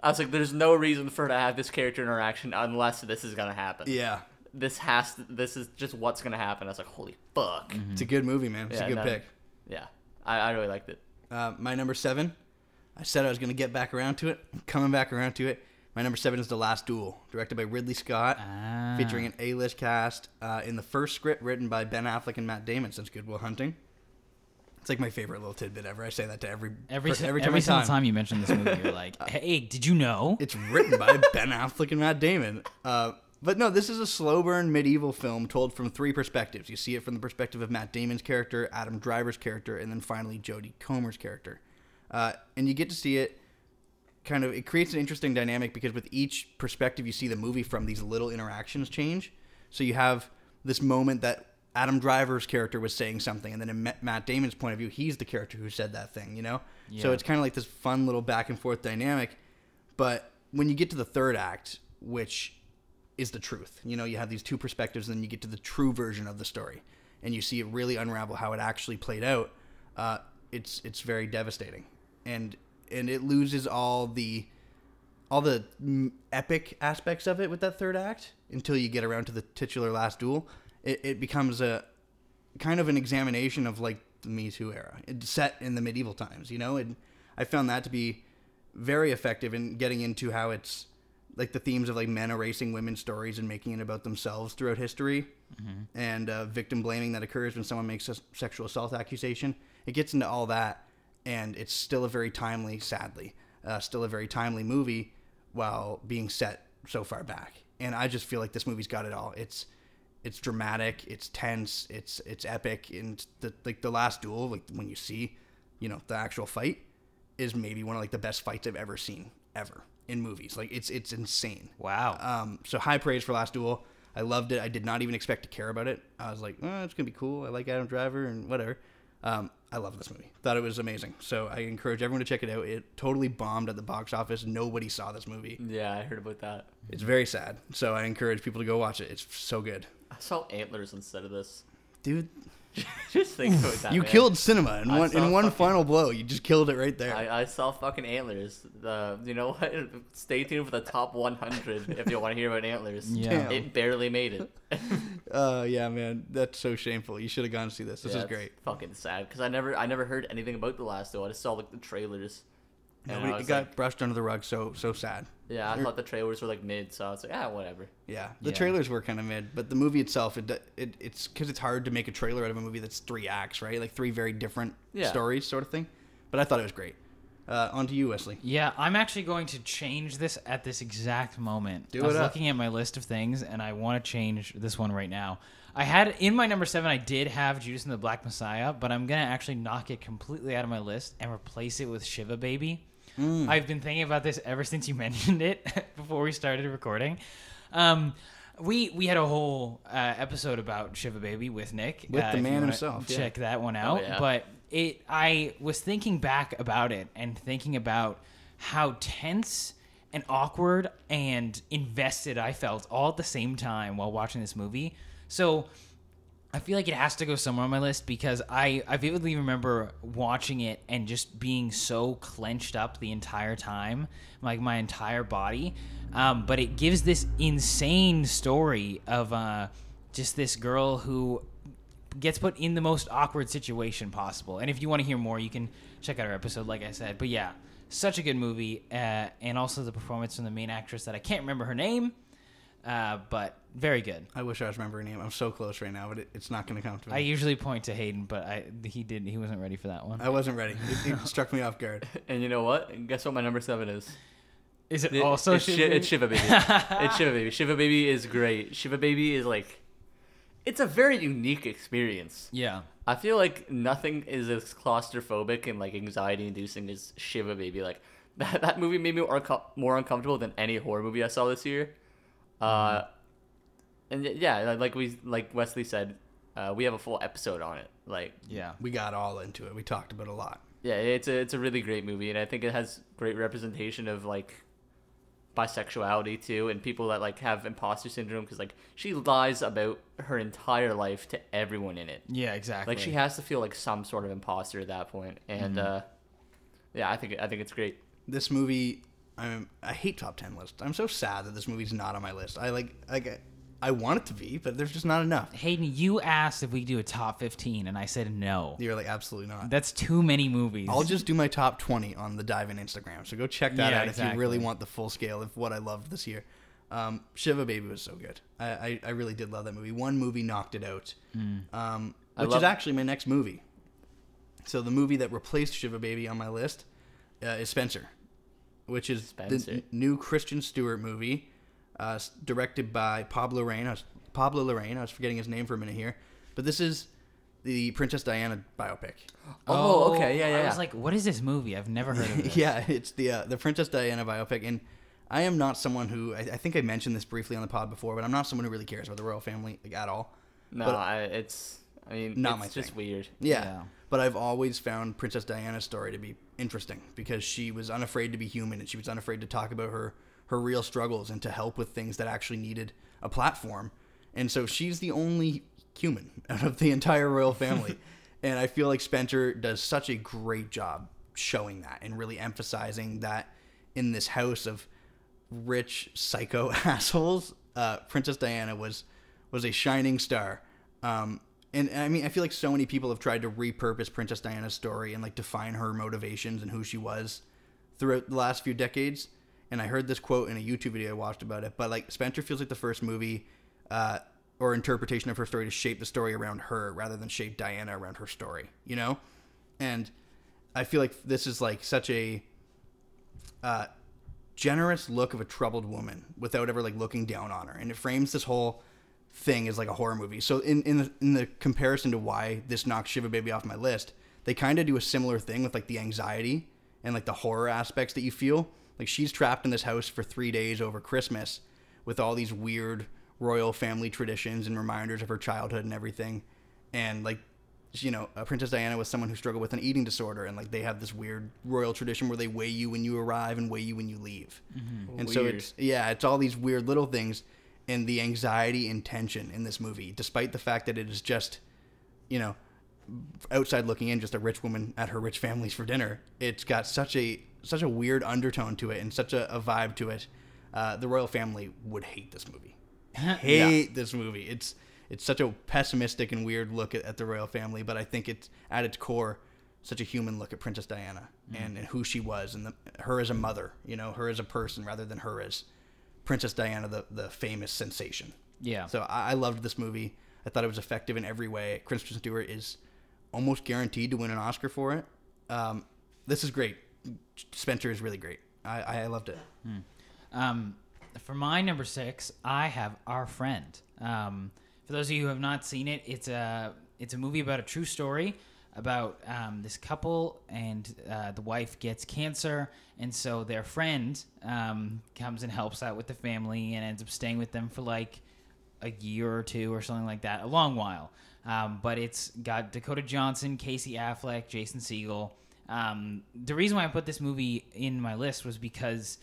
I was like, there's no reason for her to have this character interaction unless this is gonna happen.
Yeah,
This has. To, this is just what's gonna happen. I was like, holy fuck.
it's a good movie, man. It's
Yeah,
a good
no-
pick.
Yeah, I, I really liked it.
Uh, my number seven, I said I was going to get back around to it. I'm *laughs* coming back around to it. My number seven is The Last Duel, directed by Ridley Scott,
Ah.
featuring an A-list cast. Uh, in the first script written by Ben Affleck and Matt Damon since Good Will Hunting. It's like my favorite little tidbit ever. I say that to every
Every
per-
ti-
every
every,
time, I
single time you mention this movie, you're like, *laughs* "Hey, did you know?"
It's written by Ben Affleck and Matt Damon. Uh, but no, this is a slow burn medieval film told from three perspectives. You see it from the perspective of Matt Damon's character, Adam Driver's character, and then finally Jodie Comer's character. Uh, and you get to see it kind of, it creates an interesting dynamic because with each perspective you see the movie from, these little interactions change. So you have this moment that Adam Driver's character was saying something, and then in Matt Damon's point of view, he's the character who said that thing, you know? So it's kind of like this fun little back and forth dynamic. But when you get to the third act, which is the truth, you know, you have these two perspectives, and then you get to the true version of the story, and you see it really unravel how it actually played out. Uh, it's it's very devastating, and and it loses all the all the epic aspects of it with that third act until you get around to the titular last duel. It, it becomes a kind of an examination of like the Me Too era. It's set in the medieval times, you know, and I found that to be very effective in getting into how it's like the themes of like men erasing women's stories and making it about themselves throughout history and uh, victim blaming that occurs when someone makes a sexual assault accusation. It gets into all that, and it's still a very timely, sadly, uh, still a very timely movie while being set so far back. And I just feel like this movie's got it all. It's it's dramatic, it's tense, it's it's epic, and the like the last duel, like when you see, you know, the actual fight, is maybe one of like the best fights I've ever seen ever in movies. Like it's it's insane.
Wow.
Um, so high praise for Last Duel. I loved it. I did not even expect to care about it. I was like, oh, it's gonna be cool. I like Adam Driver and whatever. Um, I love this movie. Thought it was amazing. So I encourage everyone to check it out. It totally bombed at the box office. Nobody saw this movie.
Yeah, I heard about that.
It's very sad. So I encourage people to go watch it. It's so good,
I saw antlers instead of this.
dude. *laughs*
Just think about that.
You
man.
killed cinema in
I
one in one
fucking-
final blow. You just killed it right there.
I, I saw fucking antlers. The you know what? *laughs* Stay tuned for the top 100 if you want to hear about antlers.
Yeah.
Damn.
It barely made it. *laughs*
Uh, yeah, man, that's so shameful. You should have gone to see this. This
Yeah,
is
it's
great.
Fucking sad because I never I never heard anything about the last duel. I just saw like the trailers. And
Nobody, it
was
got
like,
brushed under the rug. So so sad.
yeah, I thought the trailers were like mid, so I was like, ah, whatever.
Yeah, the
Yeah.
trailers were kind of mid, but the movie itself, it, it it's because it's hard to make a trailer out of a movie that's three acts, right? Like three very different
Yeah.
stories, sort of thing. But I thought it was great. Uh, on to you, Wesley.
Yeah, I'm actually going to change this at this exact moment.
Do
I was
it up.
looking at my list of things, and I want to change this one right now. I had in my number seven, I did have Judas and the Black Messiah, but I'm gonna actually knock it completely out of my list and replace it with Shiva Baby.
Mm.
I've been thinking about this ever since you *laughs* mentioned it *laughs* before we started recording. Um, we we had a whole uh, episode about Shiva Baby with Nick
With
uh,
the man
wanna
himself, yeah.
Check that one out.
yeah.
But it, I was thinking back about it and thinking about how tense and awkward and invested I felt all at the same time while watching this movie. So I feel like it has to go somewhere on my list because I, I vividly remember watching it and just being so clenched up the entire time, like my entire body. Um, but it gives this insane story of uh, just this girl who gets put in the most awkward situation possible. And if you want to hear more, you can check out our episode, like I said. But yeah, such a good movie, uh, and also the performance from the main actress that I can't remember her name, uh, but very good.
I wish I was remembering her name. I'm so close right now, but it, it's not going to come to me.
I usually point to Hayden, but I he did he wasn't ready for that one.
I wasn't ready. It, it *laughs* struck me off guard.
And you know what? Guess what my number seven is?
Is it
It-
also
it's, Shi-
Shiva?
it's Shiva Baby. *laughs* it's Shiva Baby. Shiva Baby is great. Shiva Baby is like, it's a very unique experience.
Yeah.
I feel like nothing is as claustrophobic and like anxiety inducing as Shiva Baby. Like *laughs* that, that movie made me more, more uncomfortable than any horror movie I saw this year. Uh, and y- yeah, like we like Wesley said, uh, we have a full episode on it. Like
Yeah.
We got all into it. We talked about it a lot.
yeah, it's a it's a really great movie, and I think it has great representation of like bisexuality too, and people that like have imposter syndrome because like she lies about her entire life to everyone in it.
Yeah, exactly.
Like she has to feel like some sort of imposter at that point, and uh, yeah, I think I think it's great.
This movie, I'm, I hate top ten lists. I'm so sad that this movie's not on my list. I like, like, I want it to be, but there's just not enough.
Hayden, you asked if we do a top 15, and I said no.
You're like, absolutely not.
That's too many movies.
I'll just do my top 20 on the Dive In Instagram. So go check that
Yeah,
out if you really want the full scale of what I loved this year. Um, Shiva Baby was so good. I, I, I really did love that movie. One movie knocked it out, um, which
love-
is actually my next movie. So the movie that replaced Shiva Baby on my list uh, is Spencer, which is the
Spencer.
n- new Kristen Stewart movie, uh, directed by Pablo Larraín. I was, Pablo Larraín. I was forgetting his name for a minute here, but this is the Princess Diana biopic.
Oh, okay, yeah, yeah,
I
yeah.
was like, what is this movie? I've never heard of *laughs* it.
yeah, it's the uh, the Princess Diana biopic, and I am not someone who I, I think I mentioned this briefly on the pod before, but I'm not someone who really cares about the royal family like at all.
No,
But-
I, it's I mean
Not
it's
my
just
thing.
weird.
Yeah.
Yeah.
But I've always found Princess Diana's story to be interesting because she was unafraid to be human and she was unafraid to talk about her her real struggles and to help with things that actually needed a platform. And so she's the only human *laughs* out of the entire royal family. *laughs* and I feel like Spencer does such a great job showing that and really emphasizing that in this house of rich psycho *laughs* assholes, uh, Princess Diana was was a shining star. Um, and I mean, I feel like so many people have tried to repurpose Princess Diana's story and like define her motivations and who she was throughout the last few decades. And I heard this quote in a YouTube video I watched about it. But like Spencer feels like the first movie uh, or interpretation of her story to shape the story around her rather than shape Diana around her story. You know, and I feel like this is like such a uh, generous look of a troubled woman without ever like looking down on her, and it frames this whole thing is like a horror movie. So in in the, in the comparison to why this knocks Shiva Baby off my list, they kind of do a similar thing with like the anxiety and like the horror aspects that you feel. Like she's trapped in this house for three days over Christmas with all these weird royal family traditions and reminders of her childhood and everything, and like you know, Princess Diana was someone who struggled with an eating disorder, and like they have this weird royal tradition where they weigh you when you arrive and weigh you when you leave. Mm-hmm. And oh,
so
it's yeah, it's all these weird little things, and the anxiety and tension in this movie, despite the fact that it is just, you know, outside looking in, just a rich woman at her rich family's for dinner. It's got such a such a weird undertone to it and such a, a vibe to it. Uh, the royal family would hate this movie. *laughs* hate this movie. It's it's such a pessimistic and weird look at, at the royal family, but I think it's at its core such a human look at Princess Diana and, and who she was and the, her as a mother, you know, her as a person rather than her as Princess Diana, the, the famous sensation.
Yeah.
So I, I loved this movie. I thought it was effective in every way. Kristen Stewart is almost guaranteed to win an Oscar for it. Um, this is great. Spencer is really great. I, I loved it.
Um, for my number six, I have Our Friend. Um, for those of you who have not seen it, it's a it's a movie about a true story about um, this couple and uh, the wife gets cancer, and so their friend um, comes and helps out with the family and ends up staying with them for like a year or two or something like that, a long while. Um, but it's got Dakota Johnson, Casey Affleck, Jason Segel. Um, the reason why I put this movie in my list was because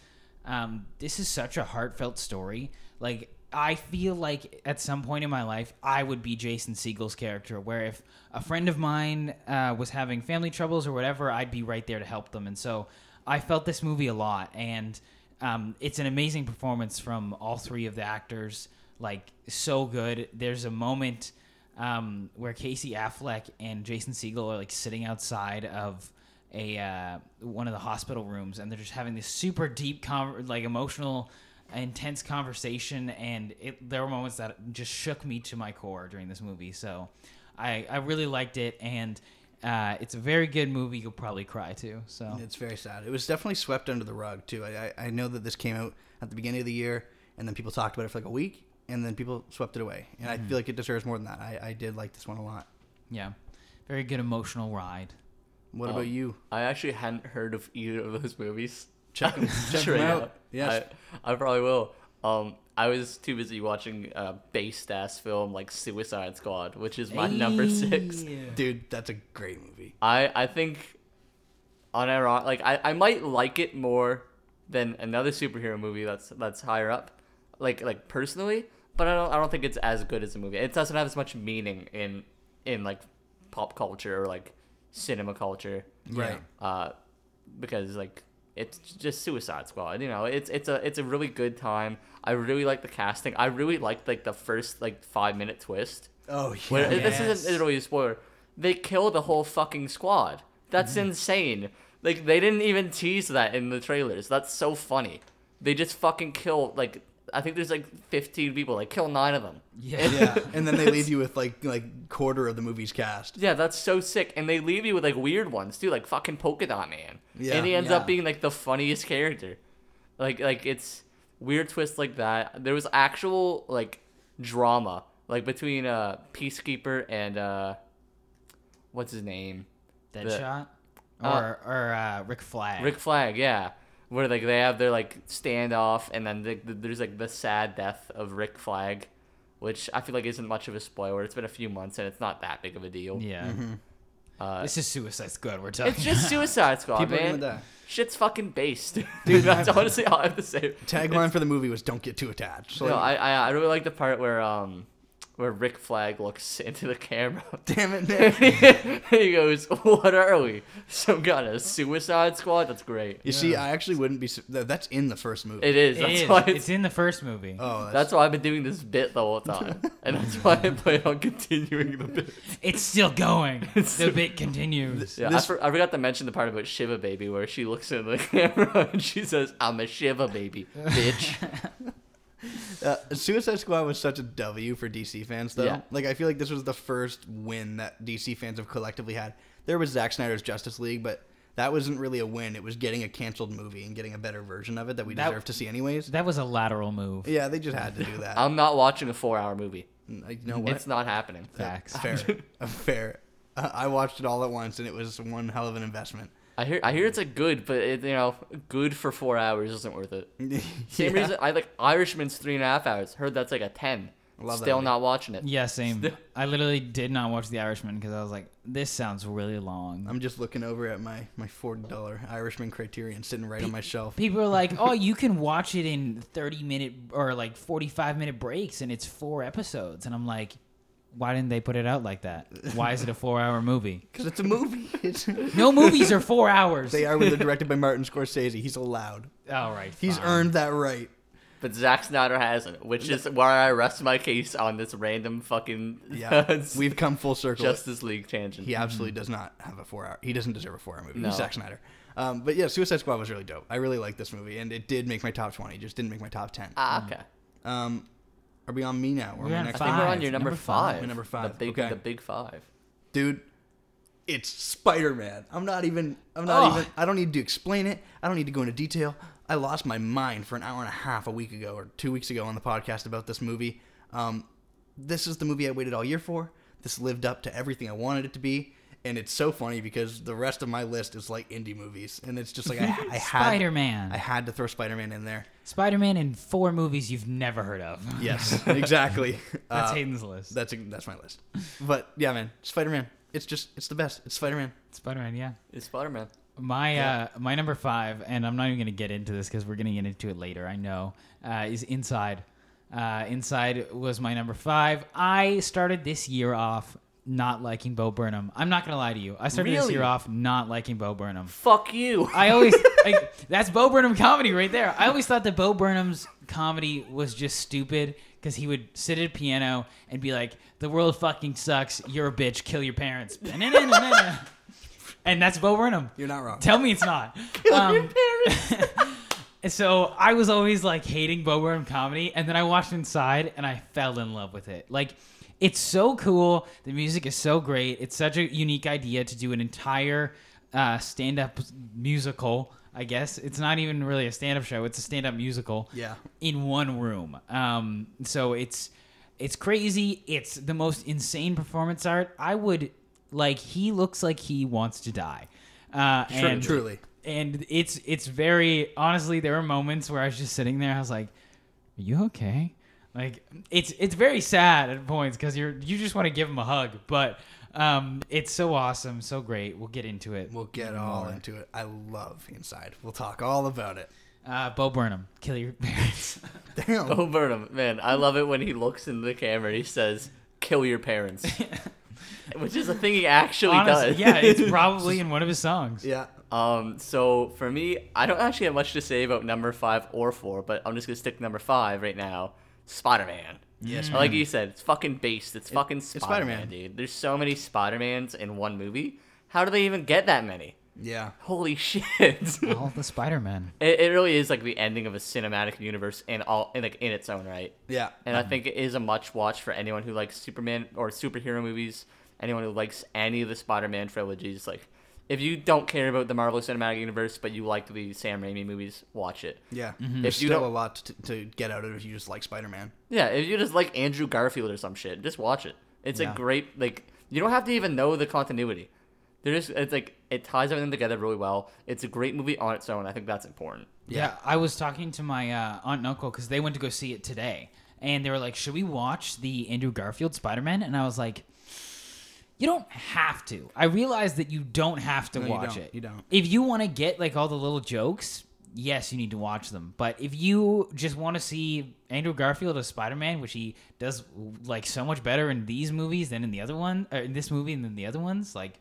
um, this is such a heartfelt story. Like I feel like at some point in my life, I would be Jason Segel's character, where if a friend of mine uh, was having family troubles or whatever, I'd be right there to help them. And so I felt this movie a lot, and um, it's an amazing performance from all three of the actors. Like so good. There's a moment um, where Casey Affleck and Jason Segel are like sitting outside of a uh, one of the hospital rooms, and they're just having this super deep, con- like emotional, intense conversation. And it, there were moments that just shook me to my core during this movie. So I, I really liked it, and uh, it's a very good movie. You'll probably cry too. So
It's very sad. It was definitely swept under the rug too. I, I I know that this came out at the beginning of the year, and then people talked about it for like a week, and then people swept it away. And I feel like it deserves more than that. I, I did like this one a lot.
yeah, very good emotional ride.
What
Um,
about you?
I actually hadn't heard of either of those movies.
Check 'em- *laughs* check 'em
Straight
out.
up.
Yes.
I, I probably will. Um, I was too busy watching a based ass film like Suicide Squad, which is my number six.
Dude, that's a great movie.
I I think on uniron like I, I might like it more than another superhero movie that's that's higher up, like like personally. But I don't I don't think it's as good as a movie. It doesn't have as much meaning in in like pop culture or like cinema culture.
Right.
Uh, because like it's just Suicide Squad. You know, it's it's a it's a really good time. I really like the casting. I really liked like the first like five minute twist.
Oh
Where,
yeah.
This isn't really a spoiler. They kill the whole fucking squad. That's mm-hmm. insane. Like they didn't even tease that in the trailers. That's so funny. They just fucking kill like I think there's like 15 people. Like kill nine of them.
Yeah.
yeah, and then they leave you with like like quarter of the movie's cast.
Yeah, that's so sick. And they leave you with like weird ones too, like fucking Polka Dot Man.
Yeah.
and he ends
Yeah.
up being like the funniest character. Like like it's weird twists like that. There was actual like drama like between uh Peacekeeper and uh what's his name?
Deadshot or
Uh,
or uh, Rick Flag.
Rick Flag, yeah. Where like they have their like standoff, and then the, the, there's like the sad death of Rick Flag, which I feel like isn't much of a spoiler. It's been a few months, and it's not that big of a deal.
Yeah.
Mm-hmm.
Uh,
This is Suicide Squad. We're talking.
it's just Suicide *laughs* Squad,
People
man.
gonna.
Shit's fucking based, dude. *laughs* That's honestly all I have to say.
Tagline for the movie was "Don't get too attached." So
No, I, I I really like the part where um where Rick Flag looks *laughs* into the camera. *laughs*
damn it, Nick. *laughs*
he goes, "What are we? Some kind of Suicide Squad?" That's great.
You see, I actually wouldn't be. su- th- That's in the first movie.
It is.
It
That's
is.
why
It's
it's
in the first movie.
oh, that's,
That's why I've been doing this bit the whole time, and that's why I plan on continuing the bit.
It's still going. the bit continues.
Yeah,
This-
I, for, I forgot to mention the part about Shiva Baby, where she looks in the camera and she says, "I'm a Shiva Baby, bitch." *laughs*
Uh, Suicide Squad was such a W for DC fans, though.
Yeah.
Like, I feel like this was the first win that DC fans have collectively had. There was Zack Snyder's Justice League, but that wasn't really a win. It was getting a canceled movie and getting a better version of it that we
That-
deserve to see, anyways.
That was a lateral move.
Yeah, they just had to do that. *laughs*
I'm not watching a four-hour movie.
Like, you know what?
It's not happening.
Facts.
fair. *laughs* Fair. Uh, I watched it all at once, and it was one hell of an investment.
I hear I hear it's a good, but it, you know, good for four hours isn't worth it. *laughs* Same
Yeah.
reason I like Irishman's three and a half hours. Heard that's like a ten.
Love
Still
movie.
not watching it.
Yeah, same. I literally did not watch The Irishman because I was like, this sounds really long.
I'm just looking over at my, my $40 Irishman Criterion sitting right on my shelf.
People are like, oh, you can *laughs* watch it in 30 minute or like 45 minute breaks and it's four episodes. And I'm like, why didn't they put it out like that? Why is it a four hour movie? *laughs*
Because it's a movie. *laughs*
No movies are four hours.
they are when they're *laughs* directed by Martin Scorsese. He's allowed.
All right.
He's
fine.
earned that right.
But Zack Snyder hasn't, which is why I rest my case on this random fucking
Yeah, we've come full circle.
Justice League tangent.
he absolutely does not have a four hour. He doesn't deserve a four hour movie.
No.
He's Zack Snyder. Um, but yeah, Suicide Squad was really dope. I really liked this movie, and it did make my top twenty. Just didn't make my top ten.
Ah, okay.
Um, are we on me now? Or
We're
am I
on
I
next?
think we're on your number,
Number five.
five.
We're number five.
The big,
Okay.
the big five.
dude it's spider-man i'm not even i'm not
Ugh.
even i don't need to explain it i don't need to go into detail i lost my mind for an hour and a half a week ago or two weeks ago on the podcast about this movie um, this is the movie i waited all year for this lived up to everything i wanted it to be and it's so funny because the rest of my list is like indie movies and it's just like i, I *laughs* had
Spider-Man.
i had to throw spider-man in there
Spider Man in four movies you've never heard of. *laughs*
yes exactly *laughs*
That's
Uh,
Hayden's list.
that's that's my list but yeah man spider-man it's just it's the best it's spider-man
Spider Man, yeah.
It's Spider Man.
My
Yeah.
uh, my number five, and I'm not even gonna get into this because we're gonna get into it later. I know uh, is Inside. Uh, Inside was my number five. I started this year off not liking Bo Burnham. I'm not gonna lie to you. I started this
Really?
year off not liking Bo Burnham.
Fuck you.
I always *laughs* like that's Bo Burnham comedy right there. I always thought that Bo Burnham's comedy was just stupid because he would sit at a piano and be like, "The world fucking sucks. You're a bitch. Kill your parents." *laughs* and that's Bo Burnham.
you're not wrong
Tell me it's not. *laughs* Kill Um, and so I was always like hating Bo Burnham comedy, and then I watched Inside, and I fell in love with it. Like, it's so cool. The music is so great. It's such a unique idea to do an entire uh, stand-up musical. I guess it's not even really a stand-up show; it's a stand-up musical
yeah
in one room. Um, so it's it's crazy. It's the most insane performance art. I would like. He looks like he wants to die. Uh,
True-
and
truly.
and it's it's very honestly. There were moments where I was just sitting there. I was like, "Are you okay?" Like it's it's very sad at points because you're you just want to give him a hug, but um, it's so awesome, so great. We'll get into it.
We'll get all
more.
into it. I love Inside. We'll talk all about it.
Uh, Bo Burnham, kill your parents. *laughs*
Damn.
Bo Burnham, man, I love it when he looks in the camera and he says, "Kill your parents," *laughs* which is a thing he actually
Honestly,
does.
yeah, it's *laughs* probably in one of his songs.
Yeah.
Um, so for me, I don't actually have much to say about number five or four, but I'm just gonna stick to number five right now. Spider Man.
Yes.
Like you said, it's fucking based. It's fucking
Spider-Man.
Spider Man, dude. There's so many Spider Mans in one movie. How do they even get that many?
Yeah.
Holy *laughs* shit!
All the Spider-Man.
it, it really is like the ending of a cinematic universe in all in like in its own right.
Yeah.
And I think it is a much watch for anyone who likes Superman or superhero movies, anyone who likes any of the Spider-Man trilogies. Like, if you don't care about the Marvel Cinematic Universe, but you like the Sam Raimi movies, watch it.
Yeah.
If
There's
you
still a lot to, to get out of it if you just like Spider Man.
Yeah, if you just like Andrew Garfield or some shit, just watch it. It's
Yeah.
a great like you don't have to even know the continuity. They're just it's like it ties everything together really well. It's a great movie on its own. I think that's important.
Yeah, I was talking to my uh, aunt and uncle because they went to go see it today, and they were like, "Should we watch the Andrew Garfield Spider Man?" And I was like, "You don't have to." I realize that you don't have to
No,
watch
don't.
it.
You don't.
If you want to get like all the little jokes, yes, you need to watch them. But if you just want to see Andrew Garfield as Spider Man, which he does like so much better in these movies than in the other one, or in this movie and then the other ones, like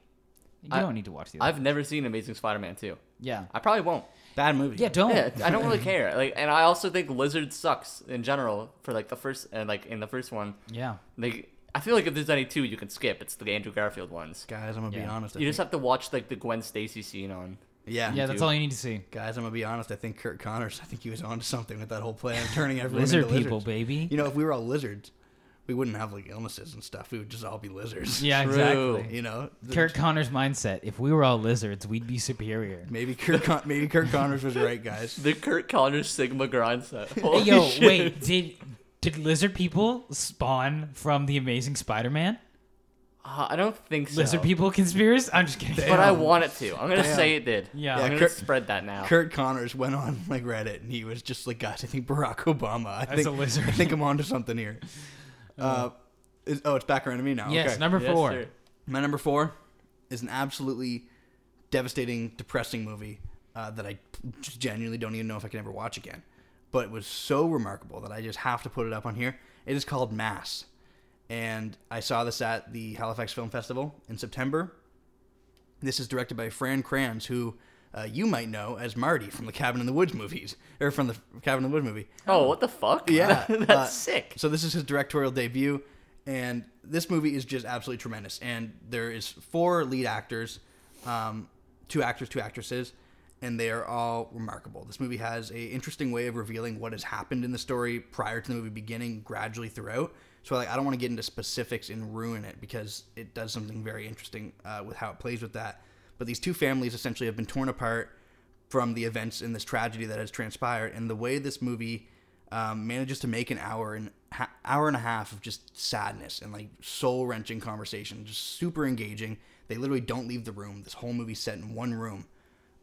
you
I-
don't need to watch the. Other
I've never seen Amazing Spider-Man 2.
yeah,
I probably won't.
Bad movie.
yeah, don't.
Yeah, I don't really *laughs* care. Like, and I also think Lizard sucks in general for like the first and like in the first one.
yeah.
Like, I feel like if there's any two you can skip, it's the Andrew Garfield ones.
Guys, I'm gonna be
Yeah.
honest. I
You just
think-
have to watch like the Gwen Stacy scene on.
yeah.
Yeah, that's all you need to see.
Guys, I'm gonna be honest. I think Curt Connors. I think he was onto something with that whole plan of turning *laughs* everyone
Lizard
into
people,
lizards.
baby.
You know, if we were all lizards, we wouldn't have like illnesses and stuff. We would just all be lizards.
Yeah,
True.
exactly.
You know, The-
Curt Connor's mindset. If we were all lizards, we'd be superior.
maybe Kurt Con- maybe Curt Connors was right, guys. *laughs*
The Curt Connors Sigma grind set.
Hey, yo,
shit.
wait, did did lizard people spawn from the Amazing Spider-Man?
Uh, I don't think so.
Lizard people conspiracy? I'm just kidding.
But I want it to. I'm gonna
Damn.
say it did.
Yeah.
I'm gonna
Kurt-
spread that now.
Curt Connors went on like Reddit and he was just like, guys, I think Barack Obama. I
As
think
a lizard.
I think I'm onto something here. *laughs* Uh, is, oh, it's back around to me now.
yes,
okay.
number
Yes,
four.
sir.
My number four is an absolutely devastating, depressing movie uh, that I just genuinely don't even know if I can ever watch again. But it was so remarkable that I just have to put it up on here. It is called Mass. And I saw this at the Halifax Film Festival in September. This is directed by Fran Kranz, who uh, you might know as Marty from the Cabin in the Woods movies, *laughs* or from the Cabin in the Woods movie.
Oh, what the fuck?
Yeah, *laughs*
that's
uh,
sick.
So this is his directorial debut, and this movie is just absolutely tremendous. And there is four lead actors, um, two actors, two actresses, and they are all remarkable. This movie has a interesting way of revealing what has happened in the story prior to the movie beginning, gradually throughout. So like I don't want to get into specifics and ruin it because it does something very interesting uh, with how it plays with that. But these two families essentially have been torn apart from the events in this tragedy that has transpired, and the way this movie um, manages to make an hour and ha- hour and a half of just sadness and like soul wrenching conversation, just super engaging. They literally don't leave the room. This whole movie's set in one room,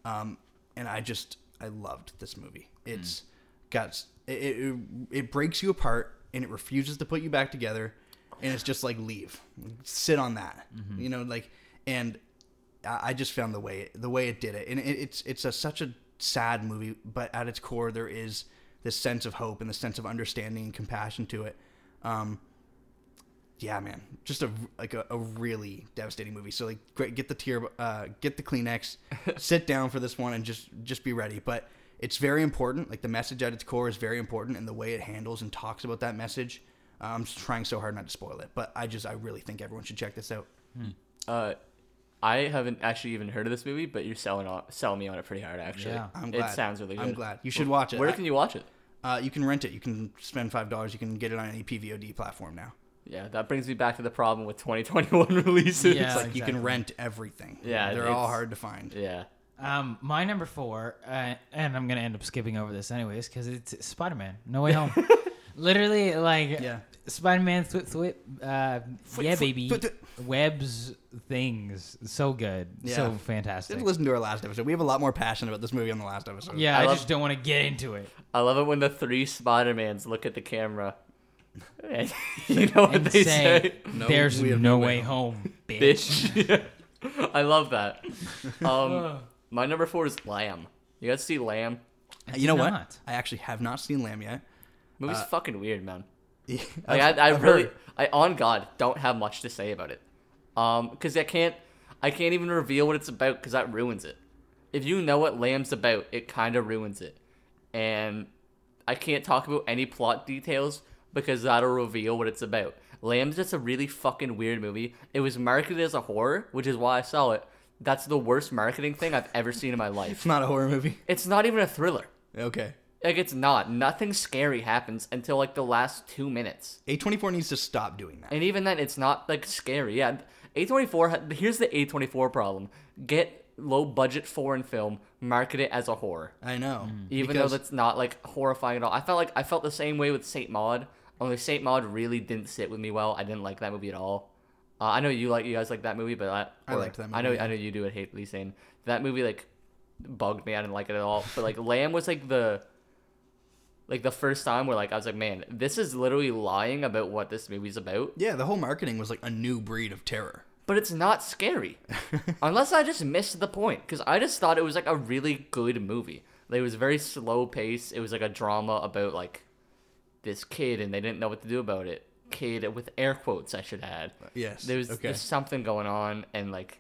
um, and I just I loved this movie. It's got it, it it breaks you apart and it refuses to put you back together, and it's just like leave, sit on that, you know, like and I I just found the way the way it did it, and it, it's it's a, such a sad movie, but at its core there is this sense of hope and the sense of understanding and compassion to it. Um, yeah, man, just a like a, a really devastating movie. So like, great, get the tear, uh, get the Kleenex, *laughs* sit down for this one, and just just be ready. But it's very important. Like the message at its core is very important, and the way it handles and talks about that message. uh, I'm just trying so hard not to spoil it, but I just I really think everyone should check this out.
Uh, I haven't actually even heard of this movie, but you're selling on selling me on it pretty hard. Actually,
Yeah.
I'm glad.
it sounds really good.
I'm glad you should watch it.
Where
I-
can you watch it?
Uh, you can rent it. You can spend five dollars. You can get it on any PVOD platform now.
Yeah, that brings me back to the problem with 2021 *laughs* releases.
Yeah.
It's like you can rent everything.
Yeah,
they're all hard to find.
yeah.
Um, my number four, uh, and I'm gonna end up skipping over this anyways because it's Spider-Man: No Way Home. *laughs* Literally, like
Yeah.
Spider-Man, th- th- uh, yeah, baby, webs things, so good, so
Yeah.
fantastic.
Just listen to our last episode. We have a lot more passion about this movie on the last episode.
Yeah,
I
I,
love-
just don't want to get into it.
I love it when the three Spider-Mans look at the camera. And *laughs* you know what
and
they
say,
say?
No,
"There's
we
no,
have
way home, *laughs* bitch."
Bitch. *laughs* I love that. Um, my number four is Lamb. You guys see Lamb?
I
you know
did
what? I actually have not seen Lamb yet.
Movie's
Uh,
fucking weird, man.
I've-
Like I, I really,
heard.
I on God don't have much to say about it, um, because I can't, I can't even reveal what it's about because that ruins it. If you know what Lamb's about, it kind of ruins it, and I can't talk about any plot details because that'll reveal what it's about. Lamb's just a really fucking weird movie. It was marketed as a horror, which is why I saw it. That's the worst marketing thing I've ever seen in my life.
It's not a horror movie.
It's not even a thriller.
Okay.
Like it's not. Nothing scary happens until like the last two minutes.
A24 needs to stop doing that.
And even then, it's not like scary. Yeah, A24. Here's the A24 problem: get low budget foreign film, market it as a horror,
I know.
even
Because-
though that's not like horrifying at all. I felt like I felt the same way with Saint Maud. Only Saint Maud really didn't sit with me well. I didn't like that movie at all. Uh, I know you like you guys like that movie, but I,
I liked that movie.
I know I know you do. it. hate Lee saying that movie like bugged me. I didn't like it at all. But like *laughs* Lamb was like the like the first time where like I was like, man, this is literally lying about what this movie's about.
yeah, the whole marketing was like a new breed of terror.
but it's not scary. *laughs* Unless I just missed the point, because I just thought it was like a really good movie. Like, it was very slow paced. It was like a drama about like this kid, and they didn't know what to do about it. Kid with air quotes, I should add.
Yes.
There was
okay.
there's something going on, and like,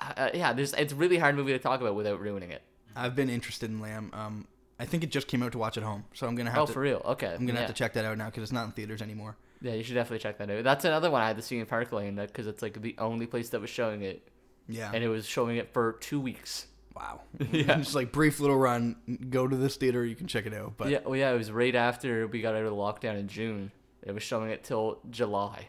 uh, yeah, there's it's a really hard movie to talk about without ruining it.
I've been interested in Lamb. Um, I think it just came out to watch at home, so I'm gonna have
Oh,
to.
for real? Okay.
I'm gonna
yeah.
have to check that out now because it's not in theaters anymore.
Yeah, you should definitely check that out. That's another one I had to see in Park Lane because it's like the only place that was showing it,
Yeah.
and it was showing it for two weeks.
Wow. *laughs*
Yeah.
Just like brief little run. Go to this theater. You can check it out. But
yeah, well, yeah, it was right after we got out of the lockdown in June. It was showing it till July.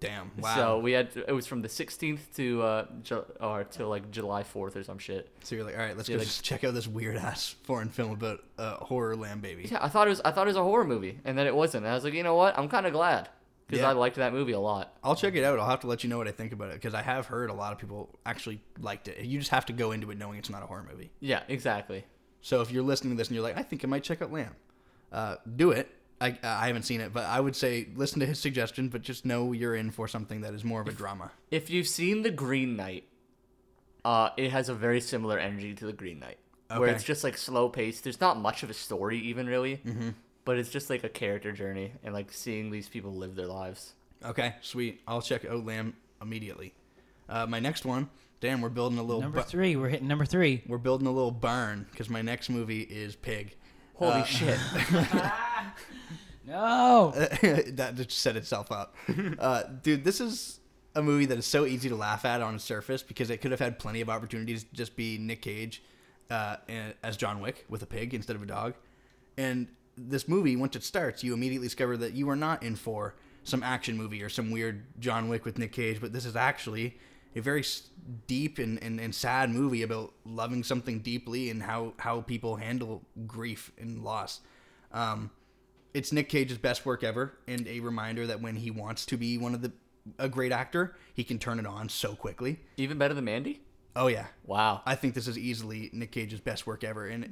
damn. Wow.
So we had it was from the 16th to uh Ju- or till like July 4th or some shit.
So you're like, all right, let's
Yeah,
go
like-
just check out this weird ass foreign film about a horror lamb baby.
Yeah, I thought it was I thought it was a horror movie, and then it wasn't. And I was like, you know what? I'm kind of glad because
Yeah.
I liked that movie a lot.
I'll check it out. I'll have to let you know what I think about it because I have heard a lot of people actually liked it. You just have to go into it knowing it's not a horror movie.
Yeah, exactly.
So if you're listening to this and you're like, I think I might check out Lamb, uh, do it. I, I haven't seen it, but I would say listen to his suggestion, but just know you're in for something that is more of a drama.
If you've seen The Green Knight, uh, it has a very similar energy to The Green Knight, where it's just like slow paced. There's not much of a story even really,
Mm-hmm.
But it's just like a character journey and like seeing these people live their lives.
Okay, sweet. I'll check out Lamb immediately. Uh, my next one, damn, we're building a little.
Number
bu-
three, we're hitting number three.
we're building a little barn because my next movie is Pig.
Holy
Uh,
shit! *laughs* *laughs*
No. *laughs*
that just set itself up. Uh, dude, this is a movie that is so easy to laugh at on the surface because it could have had plenty of opportunities to just be Nick Cage uh, as John Wick with a pig instead of a dog. And this movie, once it starts, you immediately discover that you are not in for some action movie or some weird John Wick with Nick Cage, but this is actually a very deep and, and, and sad movie about loving something deeply and how, how people handle grief and loss. Um, it's Nick Cage's best work ever, and a reminder that when he wants to be one of the a great actor, he can turn it on so quickly.
Even better than Mandy?
Oh yeah,
Wow.
I think this is easily Nick Cage's best work ever, and it-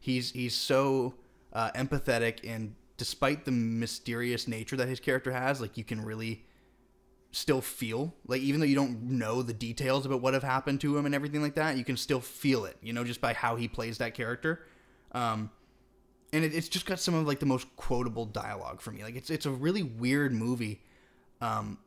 he's he's so uh, empathetic, and despite the mysterious nature that his character has, like you can really still feel like even though you don't know the details about what have happened to him and everything like that, you can still feel it, you know, just by how he plays that character. Um, and it, it's just got some of like the most quotable dialogue for me. Like it's it's a really weird movie, um,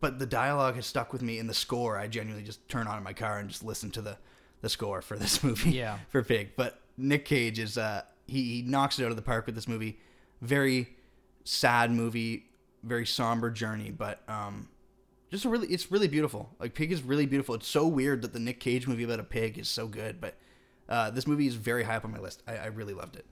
but the dialogue has stuck with me. In the score, I genuinely just turn on in my car and just listen to the the score for this *laughs* movie.
Yeah.
for Pig. But Nick Cage is uh he, he knocks it out of the park with this movie. Very sad movie, very somber journey, but um just really it's really beautiful. Like Pig is really beautiful. It's so weird that the Nick Cage movie about a pig is so good, but uh, this movie is very high up on my list. I, I really loved it.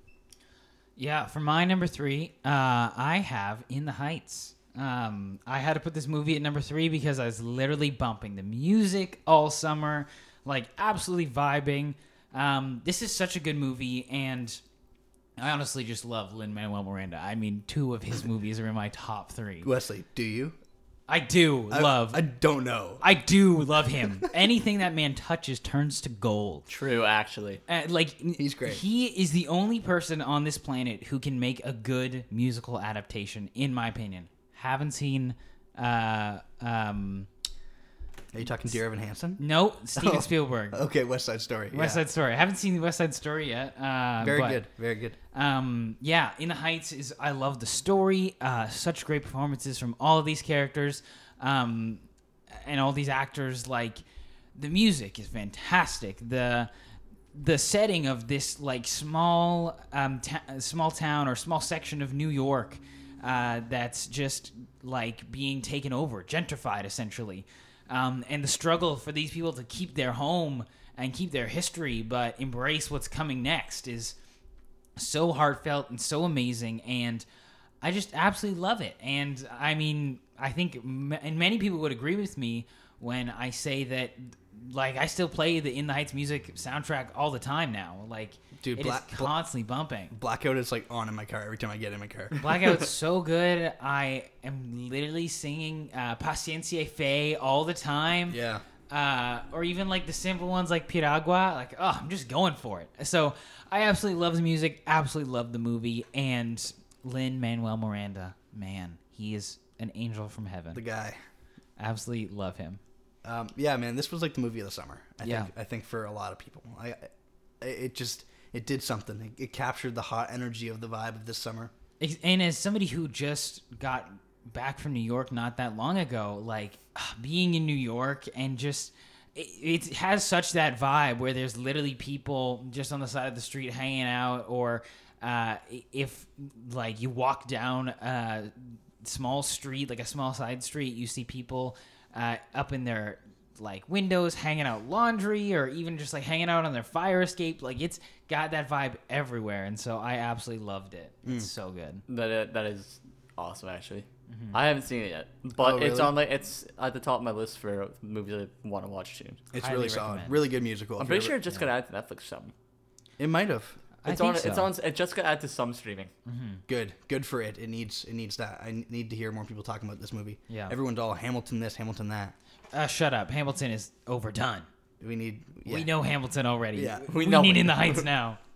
Yeah, for my number three, uh, I have In the Heights. Um, I had to put this movie at number three because I was literally bumping the music all summer, like absolutely vibing. Um, this is such a good movie, and I honestly just love Lin Manuel Miranda. I mean, two of his *laughs* movies are in my top three.
Wesley, do you?
I do
I-
love.
I, don't know.
I do *laughs* love him. Anything that man touches turns to gold.
True, actually.
Uh, like
He's great.
He is the only person on this planet who can make a good musical adaptation, in my opinion. Haven't seen uh, um,
Are you talking Dear Evan Hansen?
No, Steven
Oh.
Spielberg.
Okay, West Side Story.
West
yeah.
Side Story. I haven't seen West Side Story yet. Uh,
Very
but,
good. Very good.
Um, yeah, In the Heights is. I love the story. Uh, such great performances from all of these characters, um, and all these actors. Like, the music is fantastic. The the setting of this like small um ta- small town or small section of New York uh, that's just like being taken over, gentrified essentially, um, and the struggle for these people to keep their home and keep their history, but embrace what's coming next is so heartfelt and so amazing and i just absolutely love it. And i mean i think and many people would agree with me when i say that like i still play the in the heights music soundtrack all the time now like
Dude,
it is
Black-
constantly bumping
Blackout is like on in my car every time I get in my car.
blackout's *laughs* so good i am literally singing uh, paciencia fe all the time
yeah.
uh, or even like the simple ones like Piragua, like oh, I'm just going for it. So I absolutely love the music, absolutely love the movie, and Lin Manuel Miranda, man, he is an angel from heaven.
The guy.
absolutely love him.
Um, yeah, man, this was like the movie of the summer. I
Yeah.
think I think for a lot of people. I, it just it did something. It, it captured the hot energy of the vibe of this summer.
And as somebody who just got back from New York not that long ago, like ah, being in New York and just it, it has such that vibe where there's literally people just on the side of the street hanging out, or uh, if like you walk down a small street, like a small side street, you see people uh, up in their like windows hanging out laundry or even just like hanging out on their fire escape like it's got that vibe everywhere and so i absolutely loved it it's so good
That i- that is awesome. Actually,
Mm-hmm.
I haven't seen it yet, but
Oh,
it's on like it's at the top of my list for movies I want to watch soon.
It's
Highly
really solid.
recommend.
Really good musical.
I'm pretty
you
sure
ever-
it just got added to Netflix. Something.
it might have.
I
It's
think
on. It's on. It just got added to some streaming.
Good. Good for it. It needs it needs that. I need to hear more people talking about this movie.
Yeah.
Everyone's all Hamilton this, Hamilton that.
uh, shut up hamilton is overdone
We need yeah.
we know hamilton already
Yeah,
we,
we know
need
it.
in the heights now *laughs*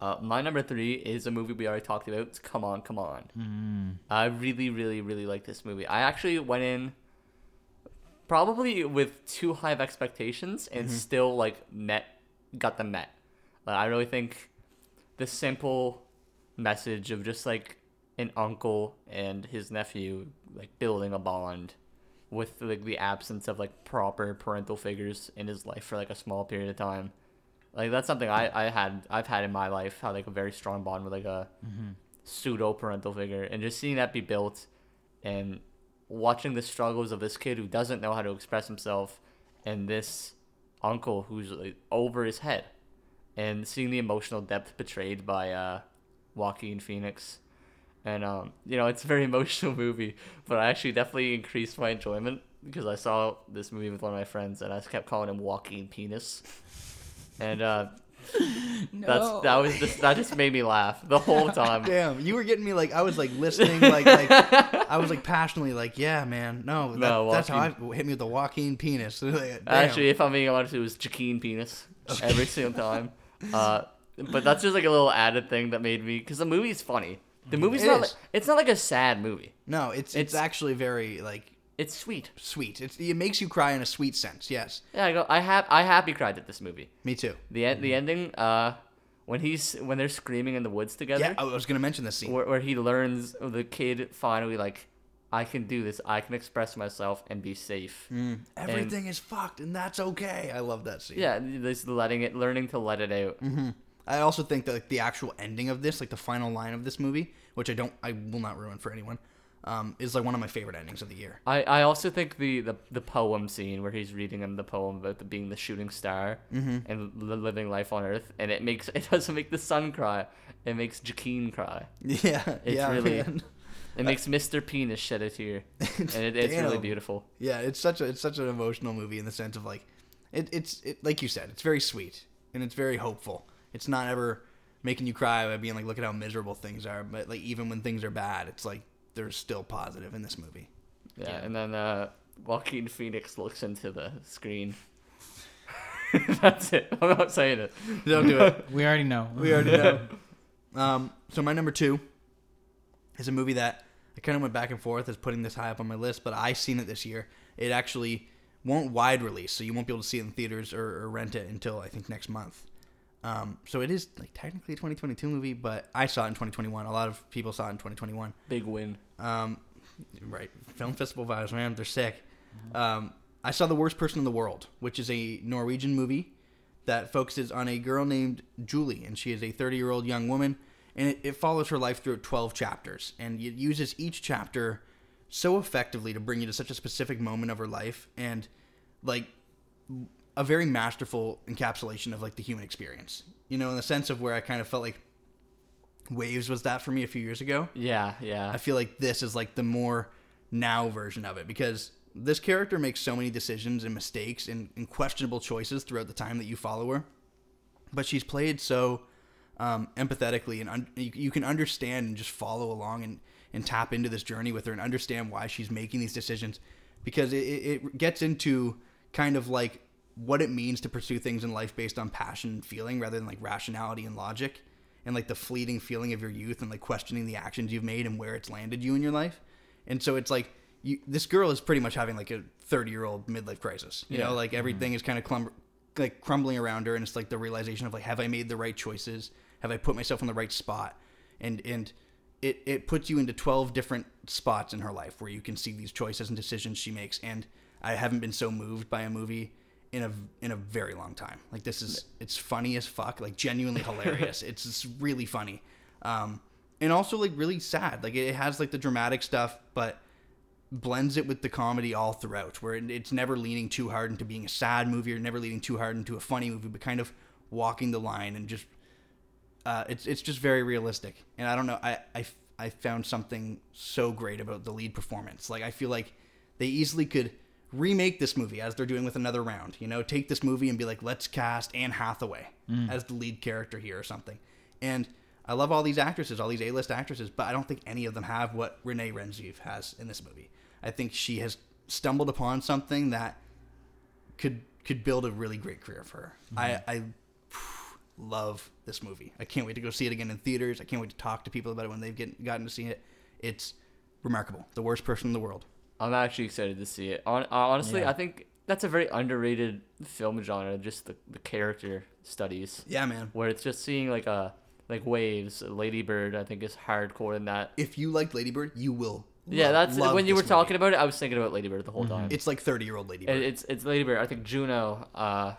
Uh, my number three is a movie we already talked about. It's Come On, Come On. I really, really, really like this movie. I actually went in probably with too high of expectations and still like met, got them met. Like, I really think the simple message of just like an uncle and his nephew like building a bond with like the absence of like proper parental figures in his life for like a small period of time like that's something I, I had I've had in my life had like a very strong bond with like a mm-hmm. pseudo parental figure. And just seeing that be built and watching the struggles of this kid who doesn't know how to express himself and this uncle who's like over his head and seeing the emotional depth betrayed by uh Joaquin Phoenix and um you know it's a very *laughs* emotional movie but I actually definitely increased my enjoyment because I saw this movie with one of my friends and I kept calling him Joaquin Penis and uh *laughs* that's that was just that just made me laugh the whole *laughs* time.
Damn, you were getting me like I was like listening like like I was like passionately like yeah man no, that,
No,
that's how I hit me with the Joaquin penis. Damn.
Actually, if I'm being honest, it was Jaqueen Penis every single time. Uh, but that's just like a little added thing that made me because the movie's funny. The movie's
It
not
is.
like it's not like a sad movie.
no, it's, it's
it's-
actually very like
It's sweet.
sweet. It's, it makes you cry in a sweet sense. Yes,
Yeah, I go. I have I happy cried at this movie.
me too.
The en- the ending. Uh, when he's when they're screaming in the woods together.
Yeah, I was gonna mention this scene.
where, where he learns the kid finally like I can do this. I can express myself and be safe.
Mm. Everything is fucked, and that's okay. I love that scene.
Yeah, this letting it, learning to let it out.
I also think that like, the actual ending of this, like the final line of this movie, which I don't, I will not ruin for anyone, um, is like one of my favorite endings of the year.
I, I also think the, the, the poem scene where he's reading him the poem about the, being the shooting star
Mm-hmm.
and li- living life on Earth, and it makes *laughs* it doesn't make the sun cry. It makes Jaqueen cry. *laughs*
Yeah,
It's
yeah,
really-
man.
It makes Mr. Penis shed a tear, *laughs* and it, it's really beautiful.
Yeah, it's such a it's such an emotional movie in the sense of like, it, it's it like you said, it's very sweet and it's very hopeful. It's not ever making you cry by being like, look at how miserable things are, but like even when things are bad, it's like there's still positive in this movie.
Yeah,
Yeah.
and then uh, Joaquin Phoenix looks into the screen. *laughs* That's it. *laughs* I'm not saying it.
Don't do it.
we already know
We already know. Um, so my number two is a movie that I kind of went back and forth as putting this high up on my list, but I seen it this year. It actually won't wide release, so you won't be able to see it in theaters or, or rent it until I think next month. Um, so it is like technically a 2022 movie, but I saw it in 2021. A lot of people saw it in 2021.
Big win.
Um, right, film festival vibes, man. They're sick. Um, I saw The Worst Person in the World, which is a Norwegian movie that focuses on a girl named Julie, and she is a 30 year old young woman, and it, it follows her life through 12 chapters, and it uses each chapter so effectively to bring you to such a specific moment of her life, and like a very masterful encapsulation of like the human experience. You know, in the sense of where I kind of felt like Waves was that for me a few years ago.
Yeah, yeah.
I feel like this is like the more now version of it because this character makes so many decisions and mistakes and, and questionable choices throughout the time that you follow her, but she's played so um, empathetically and un- you, you can understand and just follow along and, and tap into this journey with her and understand why she's making these decisions because it, it gets into kind of like what it means to pursue things in life based on passion and feeling rather than like rationality and logic and like the fleeting feeling of your youth and like questioning the actions you've made and where it's landed you in your life. And so it's like you, this girl is pretty much having like a 30 year old midlife crisis. You
Yeah.
know, like everything is kind of clum- like crumbling around her, and it's like the realization of like, have I made the right choices? Have I put myself in the right spot? And and it it puts you into 12 different spots in her life where you can see these choices and decisions she makes. And I haven't been so moved by a movie in a in a very long time. Like this is it's funny as fuck, like genuinely hilarious. *laughs* it's just really funny, um, and also like really sad. Like it has like the dramatic stuff, but blends it with the comedy all throughout. Where it- it's never leaning too hard into being a sad movie or never leaning too hard into a funny movie, but kind of walking the line and just uh, it's it's just very realistic. And I don't know, I, I I found something so great about the lead performance. Like I feel like they easily could remake this movie as they're doing with another round. You know, take this movie and be like, let's cast Anne Hathaway as the lead character here or something. And I love all these actresses, all these A-list actresses, but I don't think any of them have what Renate Reinsve has in this movie. I think she has stumbled upon something that could could build a really great career for her. I, I love this movie. I can't wait to go see it again in theaters. I can't wait to talk to people about it when they've get, gotten to see it. It's remarkable. The worst person in the world.
I'm actually excited to see it. Hon- uh, honestly,
Yeah.
I think that's a very underrated film genre, just the, the character studies,
Yeah, man.
where it's just seeing like a like waves. Lady Bird, I think, is hardcore in that.
If you like Lady Bird, you will.
yeah,
love-
that's
love
when you were
this
talking
movie.
about it. I was thinking about Lady Bird the whole mm-hmm. time.
It's like thirty year old Lady Bird.
It- It's it's Lady Bird. I think Juno, uh,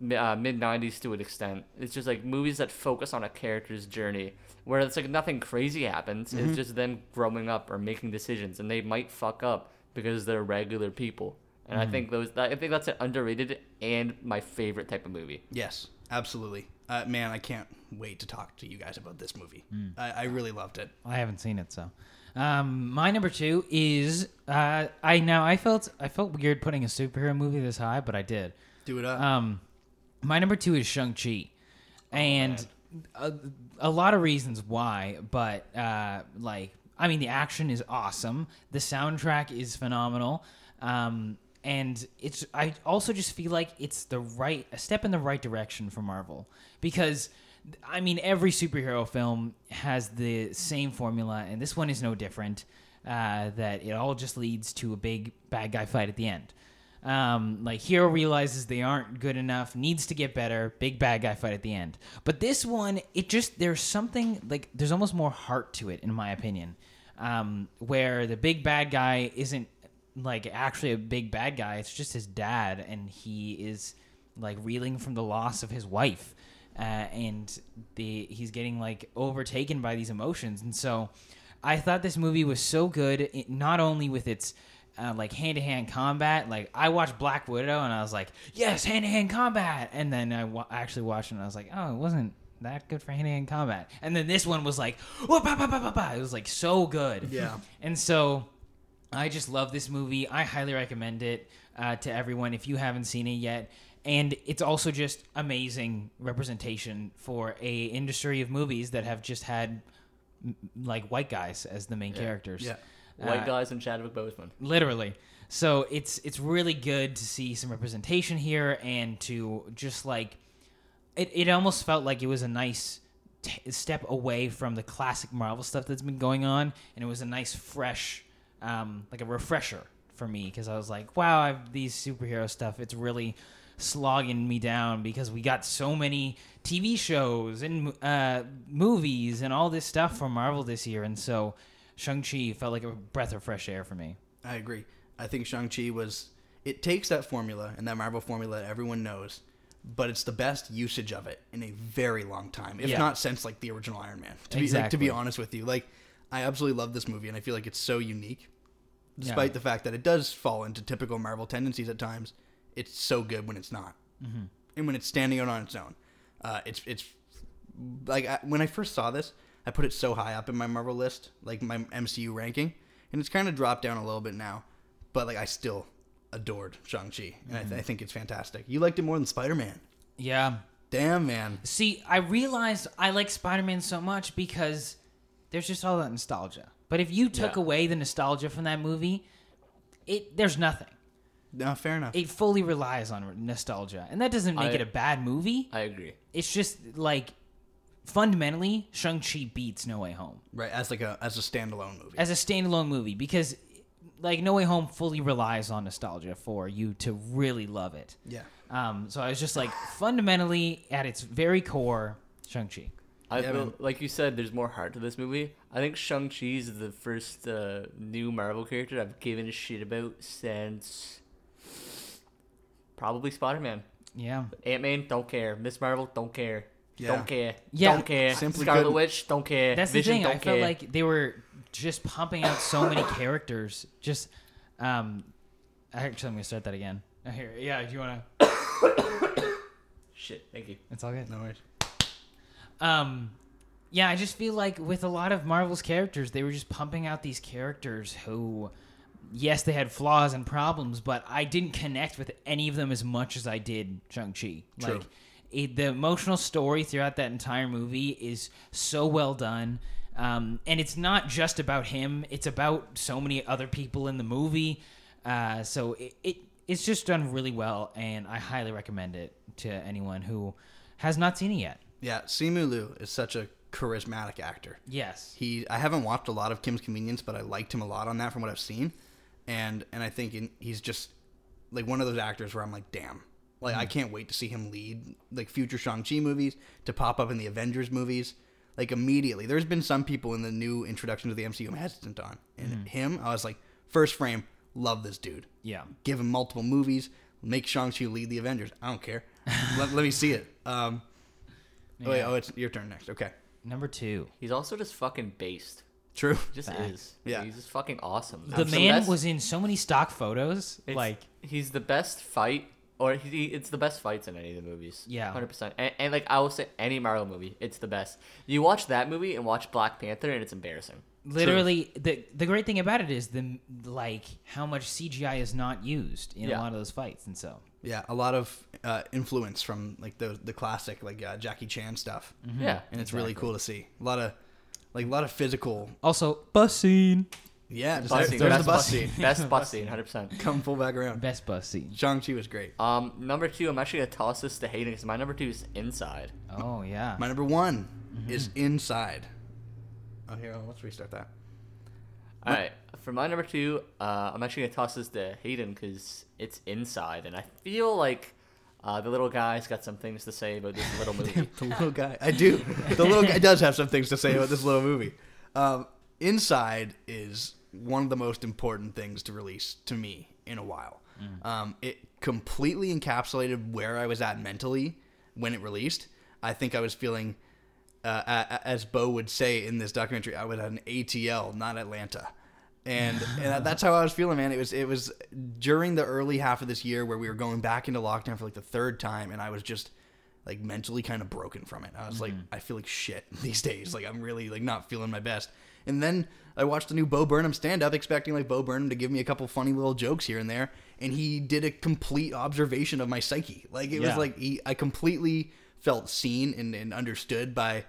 uh, mid '90s to an extent. It's just like movies that focus on a character's journey, where it's like nothing crazy happens.
Mm-hmm.
It's just them growing up or making decisions, and they might fuck up because they're regular people. And I think those, I think that's an underrated and my favorite type of movie.
yes, absolutely. Uh, man, I can't wait to talk to you guys about this movie. I, I really loved it.
I haven't seen it, so. Um, my number two is uh, I now I felt I felt weird putting a superhero movie this high, but I did.
Do it up.
Um, my number two is Shang Chi, and a, a lot of reasons why, but uh, like I mean, the action is awesome. The soundtrack is phenomenal. Um, and it's I also just feel like it's the right a step in the right direction for Marvel because I mean every superhero film has the same formula and this one is no different. Uh, that it all just leads to a big bad guy fight at the end. Um, like hero realizes they aren't good enough, needs to get better, big bad guy fight at the end. But this one, it just there's something like there's almost more heart to it, in my opinion, um, where the big bad guy isn't like actually a big bad guy. It's just his dad, and he is like reeling from the loss of his wife, uh, and the he's getting like overtaken by these emotions, and so I thought this movie was so good, it, not only with its uh, like hand to hand combat. Like I watched Black Widow and I was like, yes, hand to hand combat. And then I wa- actually watched it and I was like, oh, it wasn't that good for hand to hand combat. And then this one was like, bah, bah, bah, bah, bah. it was like so good.
Yeah. *laughs*
And so I just love this movie. I highly recommend it uh, to everyone if you haven't seen it yet. And it's also just amazing representation for a industry of movies that have just had m- like white guys as the main characters.
Yeah.
White
Uh,
guys and Chadwick Boseman.
literally so it's it's really good to see some representation here and to just like it, it almost felt like it was a nice t- step away from the classic marvel stuff that's been going on and it was a nice fresh um, like a refresher for me because I was like, wow, I've these superhero stuff. It's really slogging me down because we got so many TV shows and uh, movies and all this stuff from Marvel this year, and so Shang Chi felt like a breath of fresh air for me.
I agree. I think Shang Chi was. It takes that formula and that Marvel formula that everyone knows, but it's the best usage of it in a very long time, if
Yeah.
not since like the original Iron Man. To be like, to be honest with you, like I absolutely love this movie, and I feel like it's so unique, despite
Yeah.
the fact that it does fall into typical Marvel tendencies at times. It's so good when it's not,
Mm-hmm.
and when it's standing out on its own. Uh, it's it's like I, when I first saw this, I put it so high up in my Marvel list, like my MCU ranking, and it's kind of dropped down a little bit now. But like I still adored Shang Chi, and I, th- mm-hmm. I think it's fantastic. You liked it more than Spider Man.
Yeah.
Damn man,
See, I realized I like Spider Man so much because there's just all that nostalgia. But if you took
Yeah.
away the nostalgia from that movie, it there's nothing.
no, fair enough.
It fully relies on nostalgia, and that doesn't make
I-
it a bad movie.
I agree.
It's just like fundamentally, Shang Chi beats No Way Home
right, as like a as a standalone movie.
as a standalone movie because, like, No Way Home fully relies on nostalgia for you to really love it.
yeah,
Um, so I was just like, fundamentally, at its very core, Shang Chi.
I
Yeah,
feel,
man.
like you said, there's more heart to this movie. I think Shang Chi is the first uh, new Marvel character I've given a shit about since probably Spider Man.
Yeah.
Ant Man, don't care. Miss Marvel, don't care.
Yeah.
Don't care.
Yeah.
Don't care.
Simply
Scarlet
couldn't.
Witch, don't care.
That's
Vision,
the thing.
don't
I
care.
felt like they were just pumping out so many characters. Just, um, actually, I'm gonna start that again. Uh, Here, yeah. Do you wanna?
Shit, thank you.
It's all good.
no worries.
Um, yeah, I just feel like with a lot of Marvel's characters, they were just pumping out these characters who, yes, they had flaws and problems, but I didn't connect with any of them as much as I did Shang Chi.
True.
Like, it, the emotional story throughout that entire movie is so well done. Um, and it's not just about him; it's about so many other people in the movie. Uh, so it, it it's just done really well, and I highly recommend it to anyone who has not seen it yet.
Yeah, Simu Liu is such a charismatic actor.
Yes.
He, I haven't watched a lot of Kim's Convenience, but I liked him a lot on that from what I've seen, and and I think in, he's just like one of those actors where I'm like, damn, like I can't wait to see him lead like future Shang Chi movies, to pop up in the Avengers movies, like immediately. There's been some people in the new introduction to the MCU I'm hesitant on, and him, I was like, first frame, love this dude.
Yeah.
Give him multiple movies, make Shang Chi lead the Avengers. I don't care. let, let me see it. Um, *laughs* oh, wait,
Yeah.
oh, it's your turn next. Okay,
Number two.
He's also just fucking based.
true.
He just
Facts.
is.
Yeah.
He's just fucking awesome.
The
He's
man
best-
was in so many stock photos.
It's-
like,
he's the best fight, or he, he- it's the best fights in any of the movies.
Yeah.
hundred percent. And, and like I will say, any Marvel movie, it's the best. You watch that movie and watch Black Panther, and it's embarrassing.
literally, the the great thing about it is the like how much CGI is not used in
Yeah.
a lot of those fights, and so
Yeah, a lot of uh, influence from like the the classic like uh, Jackie Chan stuff,
Yeah,
and it's really cool to see. A lot of like a lot of physical.
also bus scene,
Yeah, just
bus
there's
scene,
the
best
bus
bus
scene.
scene, best bus *laughs* scene, hundred percent.
Come full back around.
best bus scene.
Shang Chi was great.
Um, number two, I'm actually gonna toss this to Hayden because my number two is Inside.
Oh yeah,
My number one is Inside. Oh, here, let's restart that.
All right, for my number two, uh, I'm actually gonna toss this to Hayden because it's Inside, and I feel like uh, the little guy's got some things to say about this little movie. *laughs*
the little guy. I do. The little guy *laughs* does have some things to say about this little movie. Um, Inside is one of the most important things to release to me in a while. Um, it completely encapsulated where I was at mentally when it released. I think I was feeling, uh, as Bo would say in this documentary, I was at an ATL, not Atlanta. And, *laughs* and that's how I was feeling, man. It was it was during the early half of this year where we were going back into lockdown for like the third time, and I was just like mentally kind of broken from it. I was like, I feel like shit *laughs* these days. Like I'm really like not feeling my best. And then I watched the new Bo Burnham stand up, expecting like Bo Burnham to give me a couple funny little jokes here and there, and he did a complete observation of my psyche. Like it was like he, I completely felt seen and, and understood by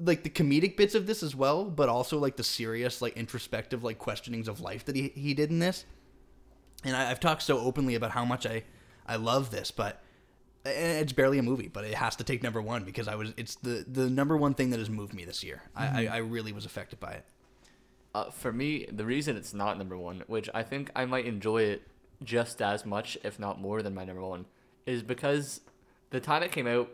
like the comedic bits of this as well, but also like the serious, like introspective, like questionings of life that he, he did in this. And I, I've talked so openly about how much I, I love this, but it's barely a movie, but it has to take number one because I was it's the the number one thing that has moved me this year. I, I, I really was affected by it.
Uh, for me, the reason it's not number one, which I think I might enjoy it just as much, if not more, than my number one, is because the time it came out,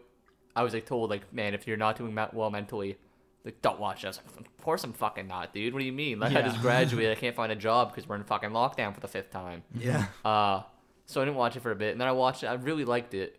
I was like told like, man, if you're not doing well mentally, like don't watch this. Of course I'm fucking not, dude. What do you mean? Like I just graduated, I *laughs* can't find a job because we're in fucking lockdown for the fifth time.
Yeah.
Uh, so I didn't watch it for a bit, and then I watched it. I really liked it.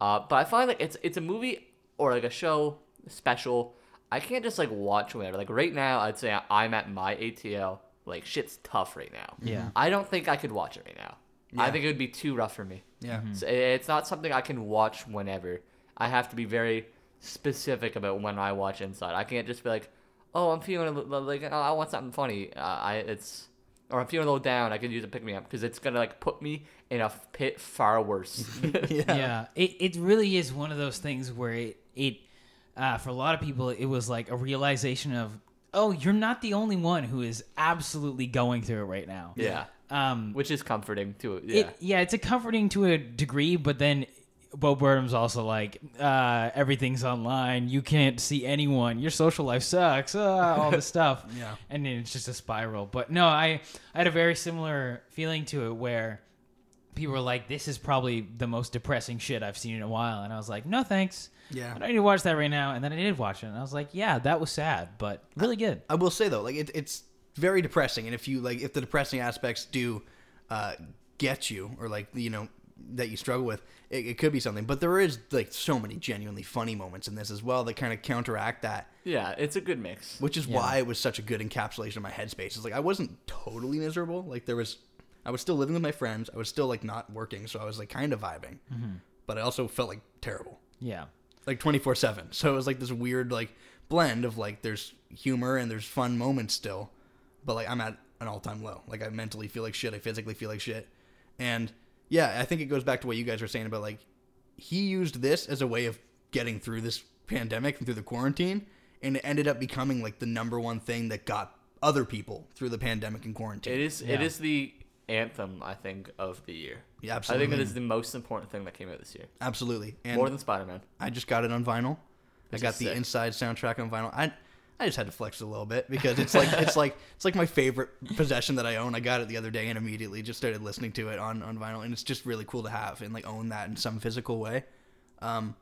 Uh, but I find like it's it's a movie or like a show special. I can't just like watch whenever. Like right now, I'd say I'm at my ATL. Like shit's tough right now.
Yeah.
I don't think I could watch it right now. I think it would be too rough for me.
Yeah.
So it's not something I can watch whenever. I have to be very specific about when I watch Inside. I can't just be like, "Oh, I'm feeling like oh, I want something funny." Uh, I it's or I'm feeling a little down. I can use a pick me up because it's gonna like put me in a pit far worse. *laughs* *laughs*
Yeah.
yeah it, it really is one of those things where it, it uh, for a lot of people it was like a realization of oh you're not the only one who is absolutely going through it right now
yeah,
um
which is comforting to Yeah,
it, yeah it's a comforting to a degree but then Bo Burnham's also like uh, everything's online you can't see anyone your social life sucks uh, all this *laughs* stuff
Yeah.
and then it's just a spiral but no I, I had a very similar feeling to it where people were like, "This is probably the most depressing shit I've seen in a while," and I was like, "No, thanks.
Yeah.
I don't need to watch that right now." And then I did watch it, and I was like, "Yeah, that was sad, but really good."
I will say though, like it, it's very depressing, and if you like, if the depressing aspects do uh, get you, or like you know that you struggle with, it, it could be something. But there is like so many genuinely funny moments in this as well that kind of counteract that,
yeah, it's a good mix.
which is
Yeah.
why it was such a good encapsulation of my headspace. It's like I wasn't totally miserable. Like there was, I was still living with my friends. I was still like not working, so I was like kind of vibing, mm-hmm. but I also felt like terrible
Yeah,
like 24 7 *laughs* so it was like this weird like blend of like there's humor and there's fun moments still but like i'm at an all-time low like i mentally feel like shit i physically feel like shit and yeah i think it goes back to what you guys were saying about like he used this as a way of getting through this pandemic and through the quarantine and it ended up becoming like the number one thing that got other people through the pandemic and quarantine
It is. It
Yeah.
is the anthem I think of the year.
yeah absolutely.
I think it is the most important thing that came out this year,
absolutely and
more than Spider Man.
I just got it on vinyl. I got the
sick.
inside soundtrack on vinyl. I I just had to flex a little bit because it's like it's like it's like my favorite possession that I own. I got it the other day and immediately just started listening to it on on vinyl, and it's just really cool to have and like own that in some physical way. Um,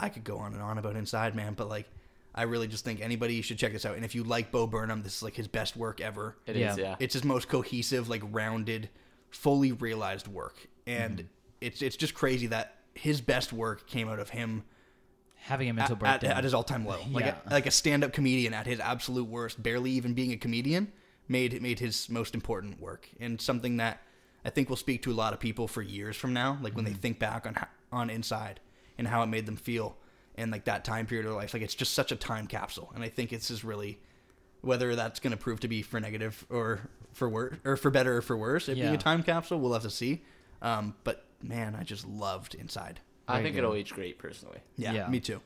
I could go on and on about Inside Man, but like I really just think anybody should check this out. And if you like Bo Burnham, this is like his best work ever.
It is.
Yeah.
yeah.
It's his most cohesive, like rounded, fully realized work, and
Mm-hmm.
it's it's just crazy that his best work came out of him
having a mental
at,
breakdown.
at his all-time low. Like
Yeah.
a, like a stand-up comedian at his absolute worst, barely even being a comedian, made made his most important work and something that I think will speak to a lot of people for years from now. Like when they think back on on Inside and how it made them feel and like that time period of their life. Like it's just such a time capsule, and I think it's just really whether that's going to prove to be for negative or for worse or for better or for worse. It being
Yeah.
a time capsule, we'll have to see. Um, but man, I just loved Inside.
I think
good.
it'll age great personally.
Yeah,
Yeah.
me too.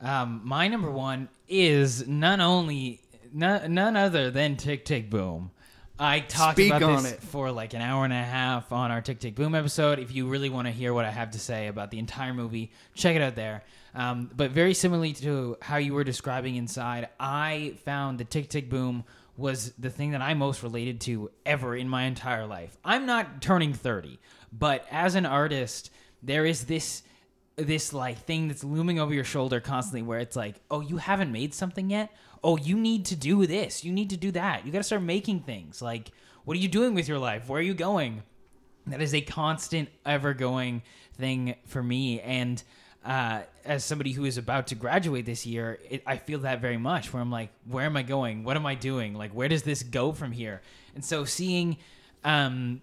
Um, my number one is none only none, none other than Tick Tick Boom. I talked
Speak
about
on
this
it.
for like an hour and a half on our Tick Tick Boom episode. If you really want to hear what I have to say about the entire movie, check it out there. Um, but very similarly to how you were describing Inside, I found the Tick Tick Boom was the thing that I most related to ever in my entire life. I'm not turning 30, but as an artist, there is this this like thing that's looming over your shoulder constantly where it's like oh you haven't made something yet? Oh you need to do this. You need to do that. You got to start making things. Like what are you doing with your life? Where are you going? That is a constant ever going thing for me. And uh, as somebody who is about to graduate this year it, i feel that very much where i'm like where am i going? What am i doing? Like where does this go from here? And so seeing um,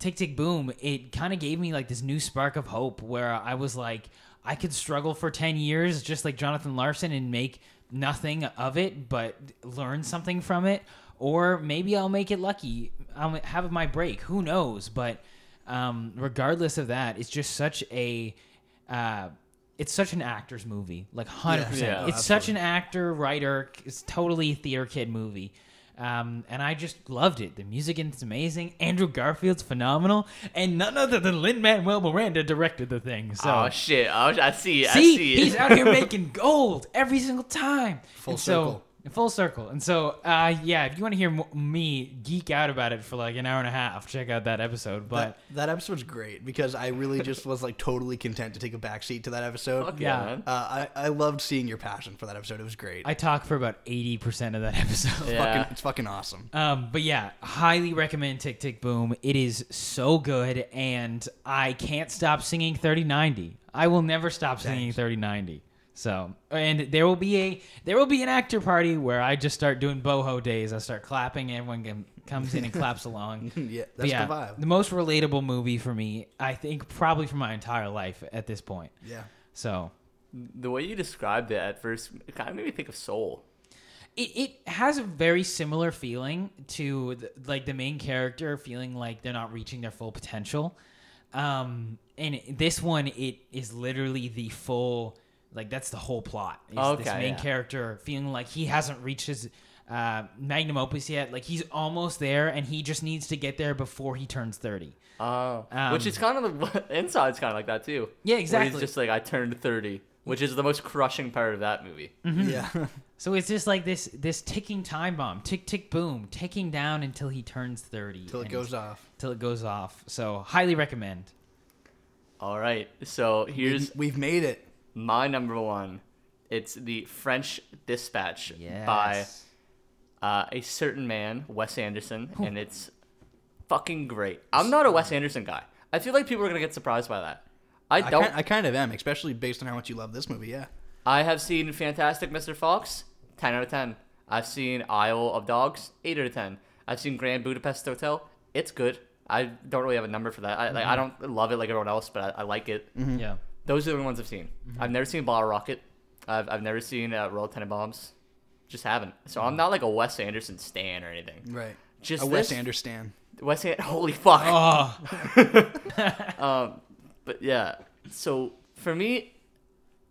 Tick Tick Boom, it kind of gave me like this new spark of hope where I was like, I could struggle for 10 years just like Jonathan Larson and make nothing of it, but learn something from it. Or maybe I'll make it lucky. I'll have my break. Who knows? But um, regardless of that, it's just such a. Uh, it's such an actor's movie, like hundred
Yeah,
percent. It's such an actor, writer. It's totally theater kid movie. Um, and I just loved it. The music in it's amazing. Andrew Garfield's phenomenal, and none other than Lin Manuel Miranda directed the thing. So
oh shit! Oh, I see. it, I
see,
see. it.
he's out here *laughs* making gold every single time.
Full
And
circle.
So Full circle. And so, uh, yeah, if you want to hear mo- me geek out about it for like an hour and a half, check out that episode. But
that, that episode's great because I really just was like totally content to take a backseat to that episode.
Fuck
Yeah.
yeah.
Uh, I, I loved seeing your passion for that episode. It was great.
I talk for about 80% of that episode.
Yeah.
fucking, it's fucking awesome.
Um, but yeah, highly recommend Tick Tick Boom. It is so good, and I can't stop singing 3090. I will never stop singing 3090. So, and there will be a there will be an actor party where I just start doing boho days. I start clapping. Everyone can, comes in and claps *laughs* along.
yeah, that's
yeah,
the vibe.
the most relatable movie for me, I think, probably for my entire life at this point.
yeah.
So,
The way you described it at first, it kind of made me think of Soul.
it, it has a very similar feeling to the, like the main character feeling like they're not reaching their full potential um and this one it is literally the full like that's the whole plot is this main
yeah.
character feeling like he hasn't reached his uh, magnum opus yet like he's almost there and he just needs to get there before he turns 30
Oh,
Um,
which is kind of the *laughs* inside's kind of like that too.
Yeah,
Where
exactly.
he's just like I turned thirty, which is the most crushing part of that movie.
Mm-hmm.
Yeah. *laughs*
so it's just like this this ticking time bomb tick tick boom ticking down until he turns 30
Till it goes off.
till it goes off so highly recommend
All right, so here's
We've made it.
My number one. It's the French Dispatch by uh, a certain man, Wes Anderson, and it's fucking great. I'm not a Wes Anderson guy. I feel like people are gonna get surprised by that. I
I,
don't.
kind, I kind of am, especially based on how much you love this movie. Yeah.
I have seen Fantastic Mr. Fox, 10 out of 10. I've seen Isle of Dogs, 8 out of 10. I've seen Grand Budapest Hotel. It's good. I don't really have a number for that. I, like, I don't love it like everyone else, but I, I like it.
yeah
Those are the only ones I've seen. I've never seen Bottle Rocket. I've, I've never seen uh, Royal Tenenbaums. Just haven't. So I'm not like a Wes Anderson stan or anything.
Right.
Just
a Wes Anderson stan.
Wes An- Holy fuck.
oh *laughs*
Um, but yeah, so for me,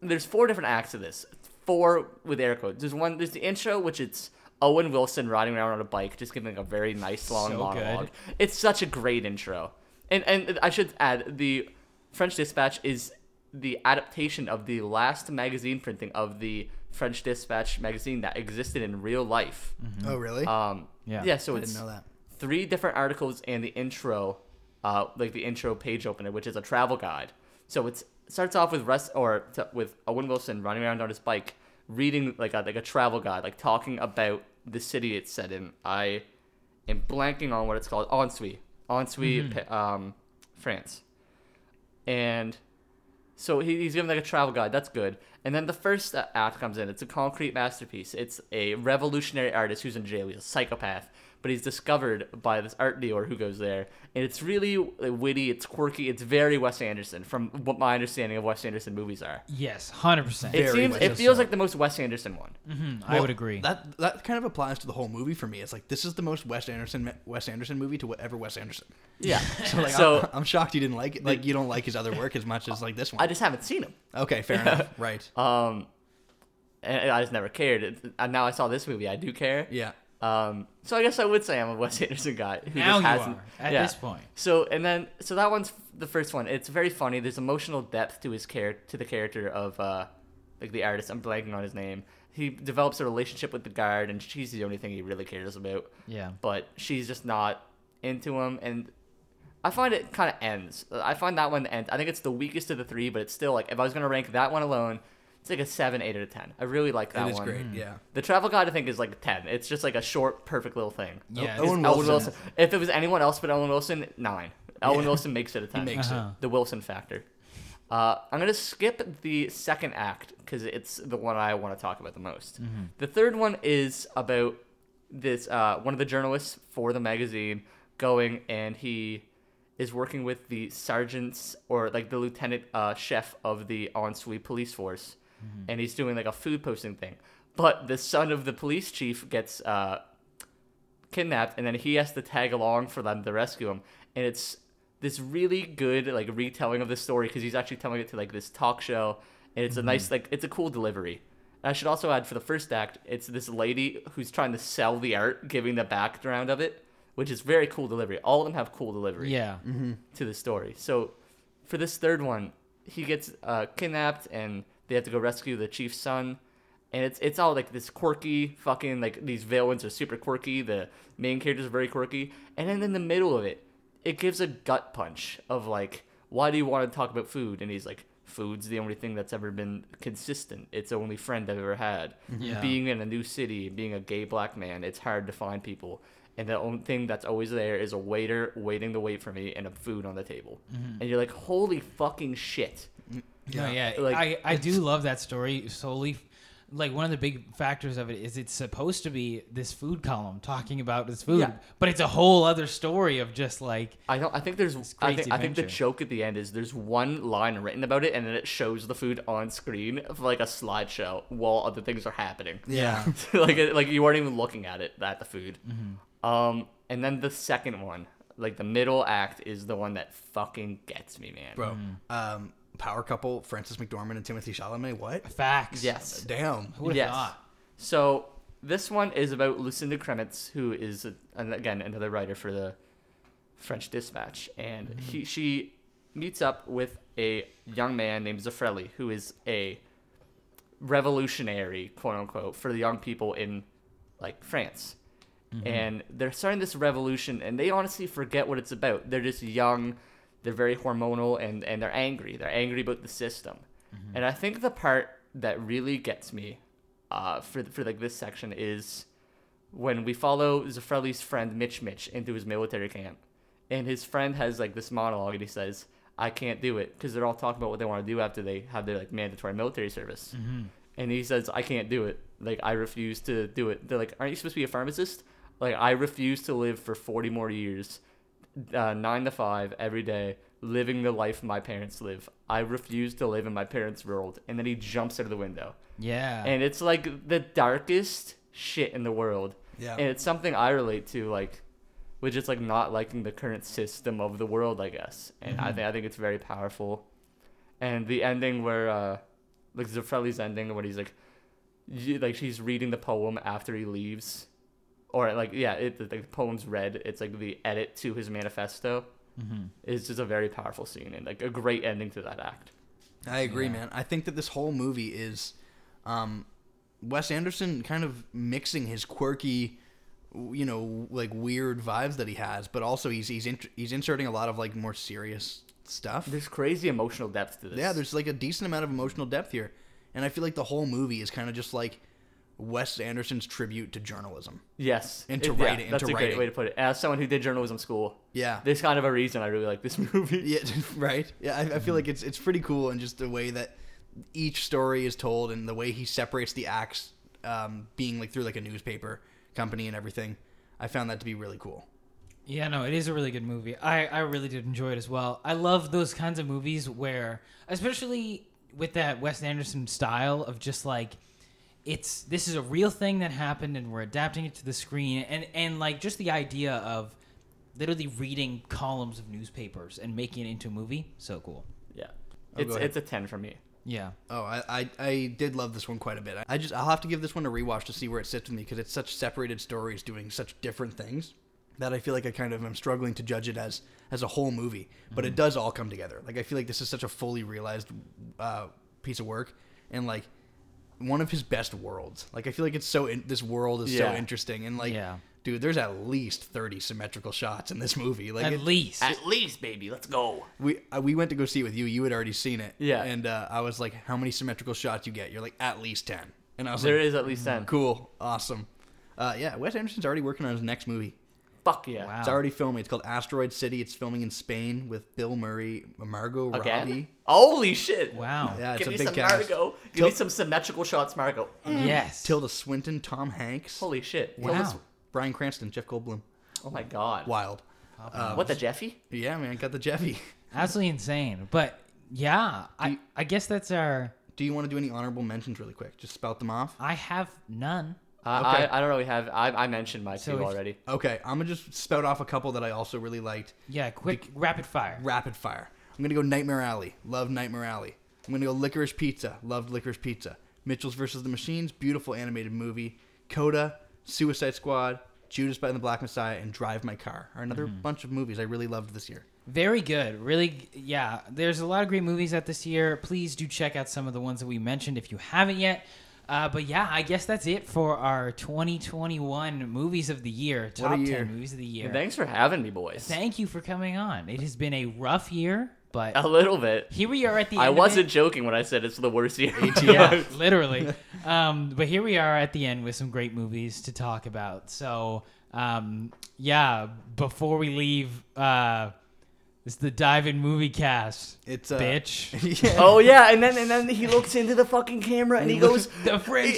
there's four different acts of this. Four with air quotes. There's one. There's the intro, which it's Owen Wilson riding around on a bike, just giving a very nice long
So good.
It's such a great intro. And and I should add the French Dispatch is the adaptation of the last magazine printing of the French Dispatch magazine that existed in real life.
Oh, really?
Um,
Yeah.
yeah. So
I
it's
didn't know that.
three different articles and the intro, uh, like the intro page opener, which is a travel guide. So it starts off with rest or t- with Owen Wilson running around on his bike, reading like a like a travel guide, like talking about the city it's set in. I am blanking on what it's called. Ensui, Ensui, Pa- um, France, and so he, he's giving like a travel guide. That's good. And then the first uh, act comes in. It's a concrete masterpiece. It's a revolutionary artist who's in jail. He's a psychopath, but he's discovered by this art dealer who goes there. And it's really witty. It's quirky. It's very Wes Anderson, from what my understanding of Wes Anderson movies are.
yes 100%
It
Very
seems. It feels
Anderson.
like the most Wes Anderson one.
Mhm, I would agree
That that kind of applies to the whole movie for me. It's like this is the most Wes Anderson Wes Anderson movie to whatever Wes Anderson.
Yeah. *laughs*
So like,
so
I'm, I'm shocked you didn't like it. Like you don't like his other work as much as like this one.
I just haven't seen him.
okay, fair *laughs* enough. Right.
Um, and I just never cared. And now I saw this movie. I do care.
Yeah.
Um, so I guess I would say I'm a Wes *laughs* Anderson guy who
now
just
you
hasn't.
are at
yeah.
this point
So and then so that one's the first one. It's very funny. There's emotional depth to his character, to the character of uh, like the artist. I'm blanking on his name. He develops a relationship with the guard, and she's the only thing he really cares about.
yeah
But she's just not into him, and I find it kind of ends. I find that one ends. I think it's the weakest of the three, but it's still like if I was gonna rank that one alone, it's like a seven, eight out of ten. I really like that
It is
one.
great. Yeah.
The travel guide I think is like a ten. It's just like a short, perfect little thing.
Yeah,
It's
Owen
Owen
Wilson.
Wilson. If it was anyone else but Owen Wilson, nine. Owen
Yeah. *laughs*
Wilson makes it a ten.
makes
Uh-huh.
The Wilson factor. Uh, I'm gonna skip the second act because it's the one I want to talk about the most. The third one is about this uh, one of the journalists for the magazine going and he is working with the sergeants or like the lieutenant uh, chef of the Ensui police force, and he's doing like a food posting thing. But the son of the police chief gets uh, kidnapped, and then he has to tag along for them to rescue him. And it's this really good like retelling of the story because he's actually telling it to like this talk show, and it's a nice like it's a cool delivery. And I should also add for the first act, it's this lady who's trying to sell the art, giving the background of it, which is very cool delivery. All of them have cool delivery
yeah
to the story. So for this third one, he gets uh, kidnapped and they have to go rescue the chief's son. and it's it's all like this quirky fucking like these villains are super quirky. The main characters are very quirky, and then in the middle of it, it gives a gut punch of like, why do you want to talk about food? And he's like, food's the only thing that's ever been consistent. It's the only friend I've ever had. Mm-hmm.
Yeah.
Being in a new city, being a gay black man, it's hard to find people. And the only thing that's always there is a waiter waiting to wait for me and a food on the table. Mm-hmm. And you're like, holy fucking shit.
No, yeah,
Like,
I, I do love that story solely. Like one of the big factors of it is it's supposed to be this food column talking about this food,
Yeah.
but it's a whole other story of just like
I don't. I think there's. I think, I think the joke at the end is there's one line written about it, and then it shows the food on screen for like a slideshow while other things are happening.
Yeah. *laughs*
like like you weren't even looking at it at the food.
Mm-hmm.
Um, and then the second one, like the middle act, is the one that fucking gets me, man.
Bro, um, power couple Frances McDormand and Timothée Chalamet. What?
facts.
Yes.
Damn.
Who would have
Yes.
thought?
So this one is about Lucinda Krementz, who is a, and again another writer for the French Dispatch, and mm-hmm. he she meets up with a young man named Zeffirelli, who is a revolutionary, quote unquote, for the young people in like France. Mm-hmm. And they're starting this revolution, and they honestly forget what it's about. They're just young, they're very hormonal, and and they're angry. They're angry about the system. And I think the part that really gets me, uh, for for like this section is when we follow Zeffirelli's friend Mitch Mitch into his military camp, and his friend has like this monologue, and he says, "I can't do it," because they're all talking about what they want to do after they have their like mandatory military service. And he says, "I can't do it. Like I refuse to do it." They're like, "Aren't you supposed to be a pharmacist?" Like I refuse to live for forty more years, uh, nine to five every day, living the life my parents live. I refuse to live in my parents' world. And then he jumps out of the window
Yeah.
and it's like the darkest shit in the world.
Yeah.
And it's something I relate to, like, with just like not liking the current system of the world, I guess. And I think I think it's very powerful. And the ending where, uh, like Zeffirelli's ending, when he's like, you, like she's reading the poem after he leaves, or like yeah, it the, the poem's read. It's like the edit to his manifesto.
Mm-hmm.
It's just a very powerful scene and like a great ending to that act.
I agree,
Yeah.
man. I think that this whole movie is um, Wes Anderson kind of mixing his quirky, you know, like weird vibes that he has, but also he's he's int- he's inserting a lot of like more serious stuff.
There's crazy emotional depth to this.
Yeah, there's like a decent amount of emotional depth here, and I feel like the whole movie is kind of just like Wes Anderson's tribute to journalism.
Yes.
Into
It- yeah,
writing-
That's
into
a great way to put it. As someone who did journalism school,
Yeah.
there's kind of a reason I really like this *laughs* movie.
Yeah, *laughs* right. Yeah, I, I feel like it's it's pretty cool, and just the way that each story is told, and the way he separates the acts, um, being like through like a newspaper company and everything. I found that to be really cool.
Yeah, no, it is a really good movie. I, I really did enjoy it as well. I love those kinds of movies where, especially with that Wes Anderson style of just like, it's this is a real thing that happened and we're adapting it to the screen and and like just the idea of literally reading columns of newspapers and making it into a movie so cool
Yeah.
Oh,
it's it's a 10 for me.
yeah
Oh, I, I I did love this one quite a bit. I just I'll have to give this one a rewatch to see where it sits with me because it's such separated stories doing such different things that I feel like I kind of am struggling to judge it as as a whole movie. But it does all come together. Like I feel like this is such a fully realized uh, piece of work and like one of his best worlds. Like I feel like it's so in, this world is
Yeah.
so interesting and like
Yeah.
dude, there's at least 30 symmetrical shots in this movie. Like
at
it-
least
At least, baby, let's go.
we uh, we went to go see it with you. You had already seen it.
Yeah.
And uh, I was like, "How many symmetrical shots you get?" You're like, "At least 10. And I was
There
like,
is at least 10.
"Cool, awesome." Uh, yeah, Wes Anderson's already working on his next movie.
Fuck yeah.
Wow.
It's already filming. It's called Asteroid City. It's filming in Spain with Bill Murray, Margot
Again?
Robbie.
Holy shit.
wow
Yeah, it's
Give
a
me
big
some
cast.
Margot. Give
Til-
me some symmetrical shots, Margot. Mm. Mm.
yes
Tilda Swinton, Tom Hanks,
Holy shit.
Wow.
Tilda Sw-
Bryan Cranston, Jeff Goldblum.
Oh my god.
Wild.
Um, what the Jeffy?
Yeah, man, got the Jeffy.
absolutely insane but yeah i
you-
i guess that's our
Do you want to do any honorable mentions really quick? Just spout them off.
i have none
Uh,
Okay.
I, I don't really have. I, I mentioned my
So
two
if-
already.
Okay, I'm gonna just spout off a couple that I also really liked.
yeah quick rapid fire
rapid fire. I'm gonna go Nightmare Alley. Love Nightmare Alley. I'm gonna go Licorice Pizza. Loved Licorice Pizza. Mitchells versus the Machines. Beautiful animated movie. Coda. Suicide Squad. Judas by the Black Messiah and Drive My Car are another bunch of movies I really loved this year.
Very good. Really, yeah. There's a lot of great movies out this year. Please do check out some of the ones that we mentioned if you haven't yet. Uh, but yeah, I guess that's it for our 2021 movies of the year. Top
year.
10 movies of the year.
And thanks for having me, boys.
Thank you for coming on. It has been a rough year, but
A little bit.
here we are at the end.
I wasn't joking when I said it's the worst year. *laughs*
yeah, literally. Um, but here we are at the end with some great movies to talk about. So, um, yeah, before we leave, uh, it's the Dive-In Moviecast,
It's uh,
bitch. *laughs*
yeah.
Oh yeah, and then and then he looks into the fucking camera and he goes,
The French.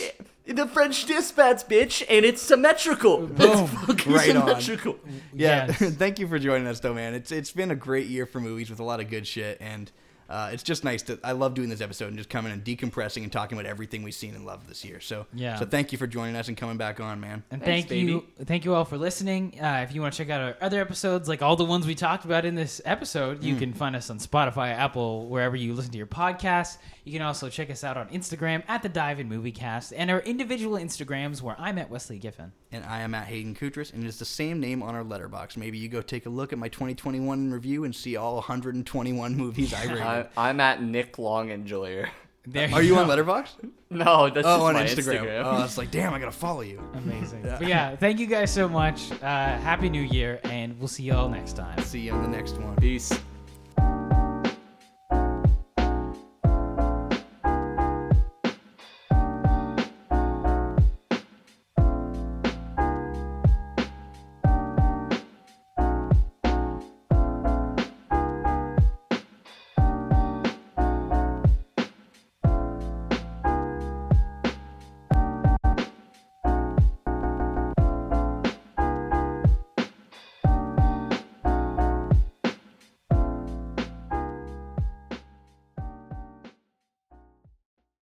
"Eh, the French dispatch, bitch, and it's symmetrical.
Boom.
It's fucking
Right on.
symmetrical.
Yeah,
Yes. *laughs*
thank you for joining us, though, man. It's it's been a great year for movies with a lot of good shit, and uh, it's just nice to. I love doing this episode and just coming and decompressing and talking about everything we've seen and loved this year. So
Yeah.
So thank you for joining us and coming back on, man.
And
Thanks,
thank you, thank you all for listening. Uh, if you want to check out our other episodes, like all the ones we talked about in this episode,
Mm.
you can find us on Spotify, Apple, wherever you listen to your podcasts. You can also check us out on Instagram at the Dive-In Moviecast and our individual Instagrams where I'm at Wesley Giffen.
And I am at Hayden Koutras, and it's the same name on our Letterboxd. Maybe you go take a look at my 2021 review and see all 121 movies I *laughs* rated.
I, I'm at Nick Long Enjoyer.
There
Are you
go.
on Letterboxd?
No, that's just
Oh, on
my
Instagram.
Instagram.
Oh, it's like, damn, I gotta follow you.
Amazing.
Yeah.
But yeah, thank you guys so much. Uh, happy New Year, and we'll see you all next time.
See you on the next one.
Peace.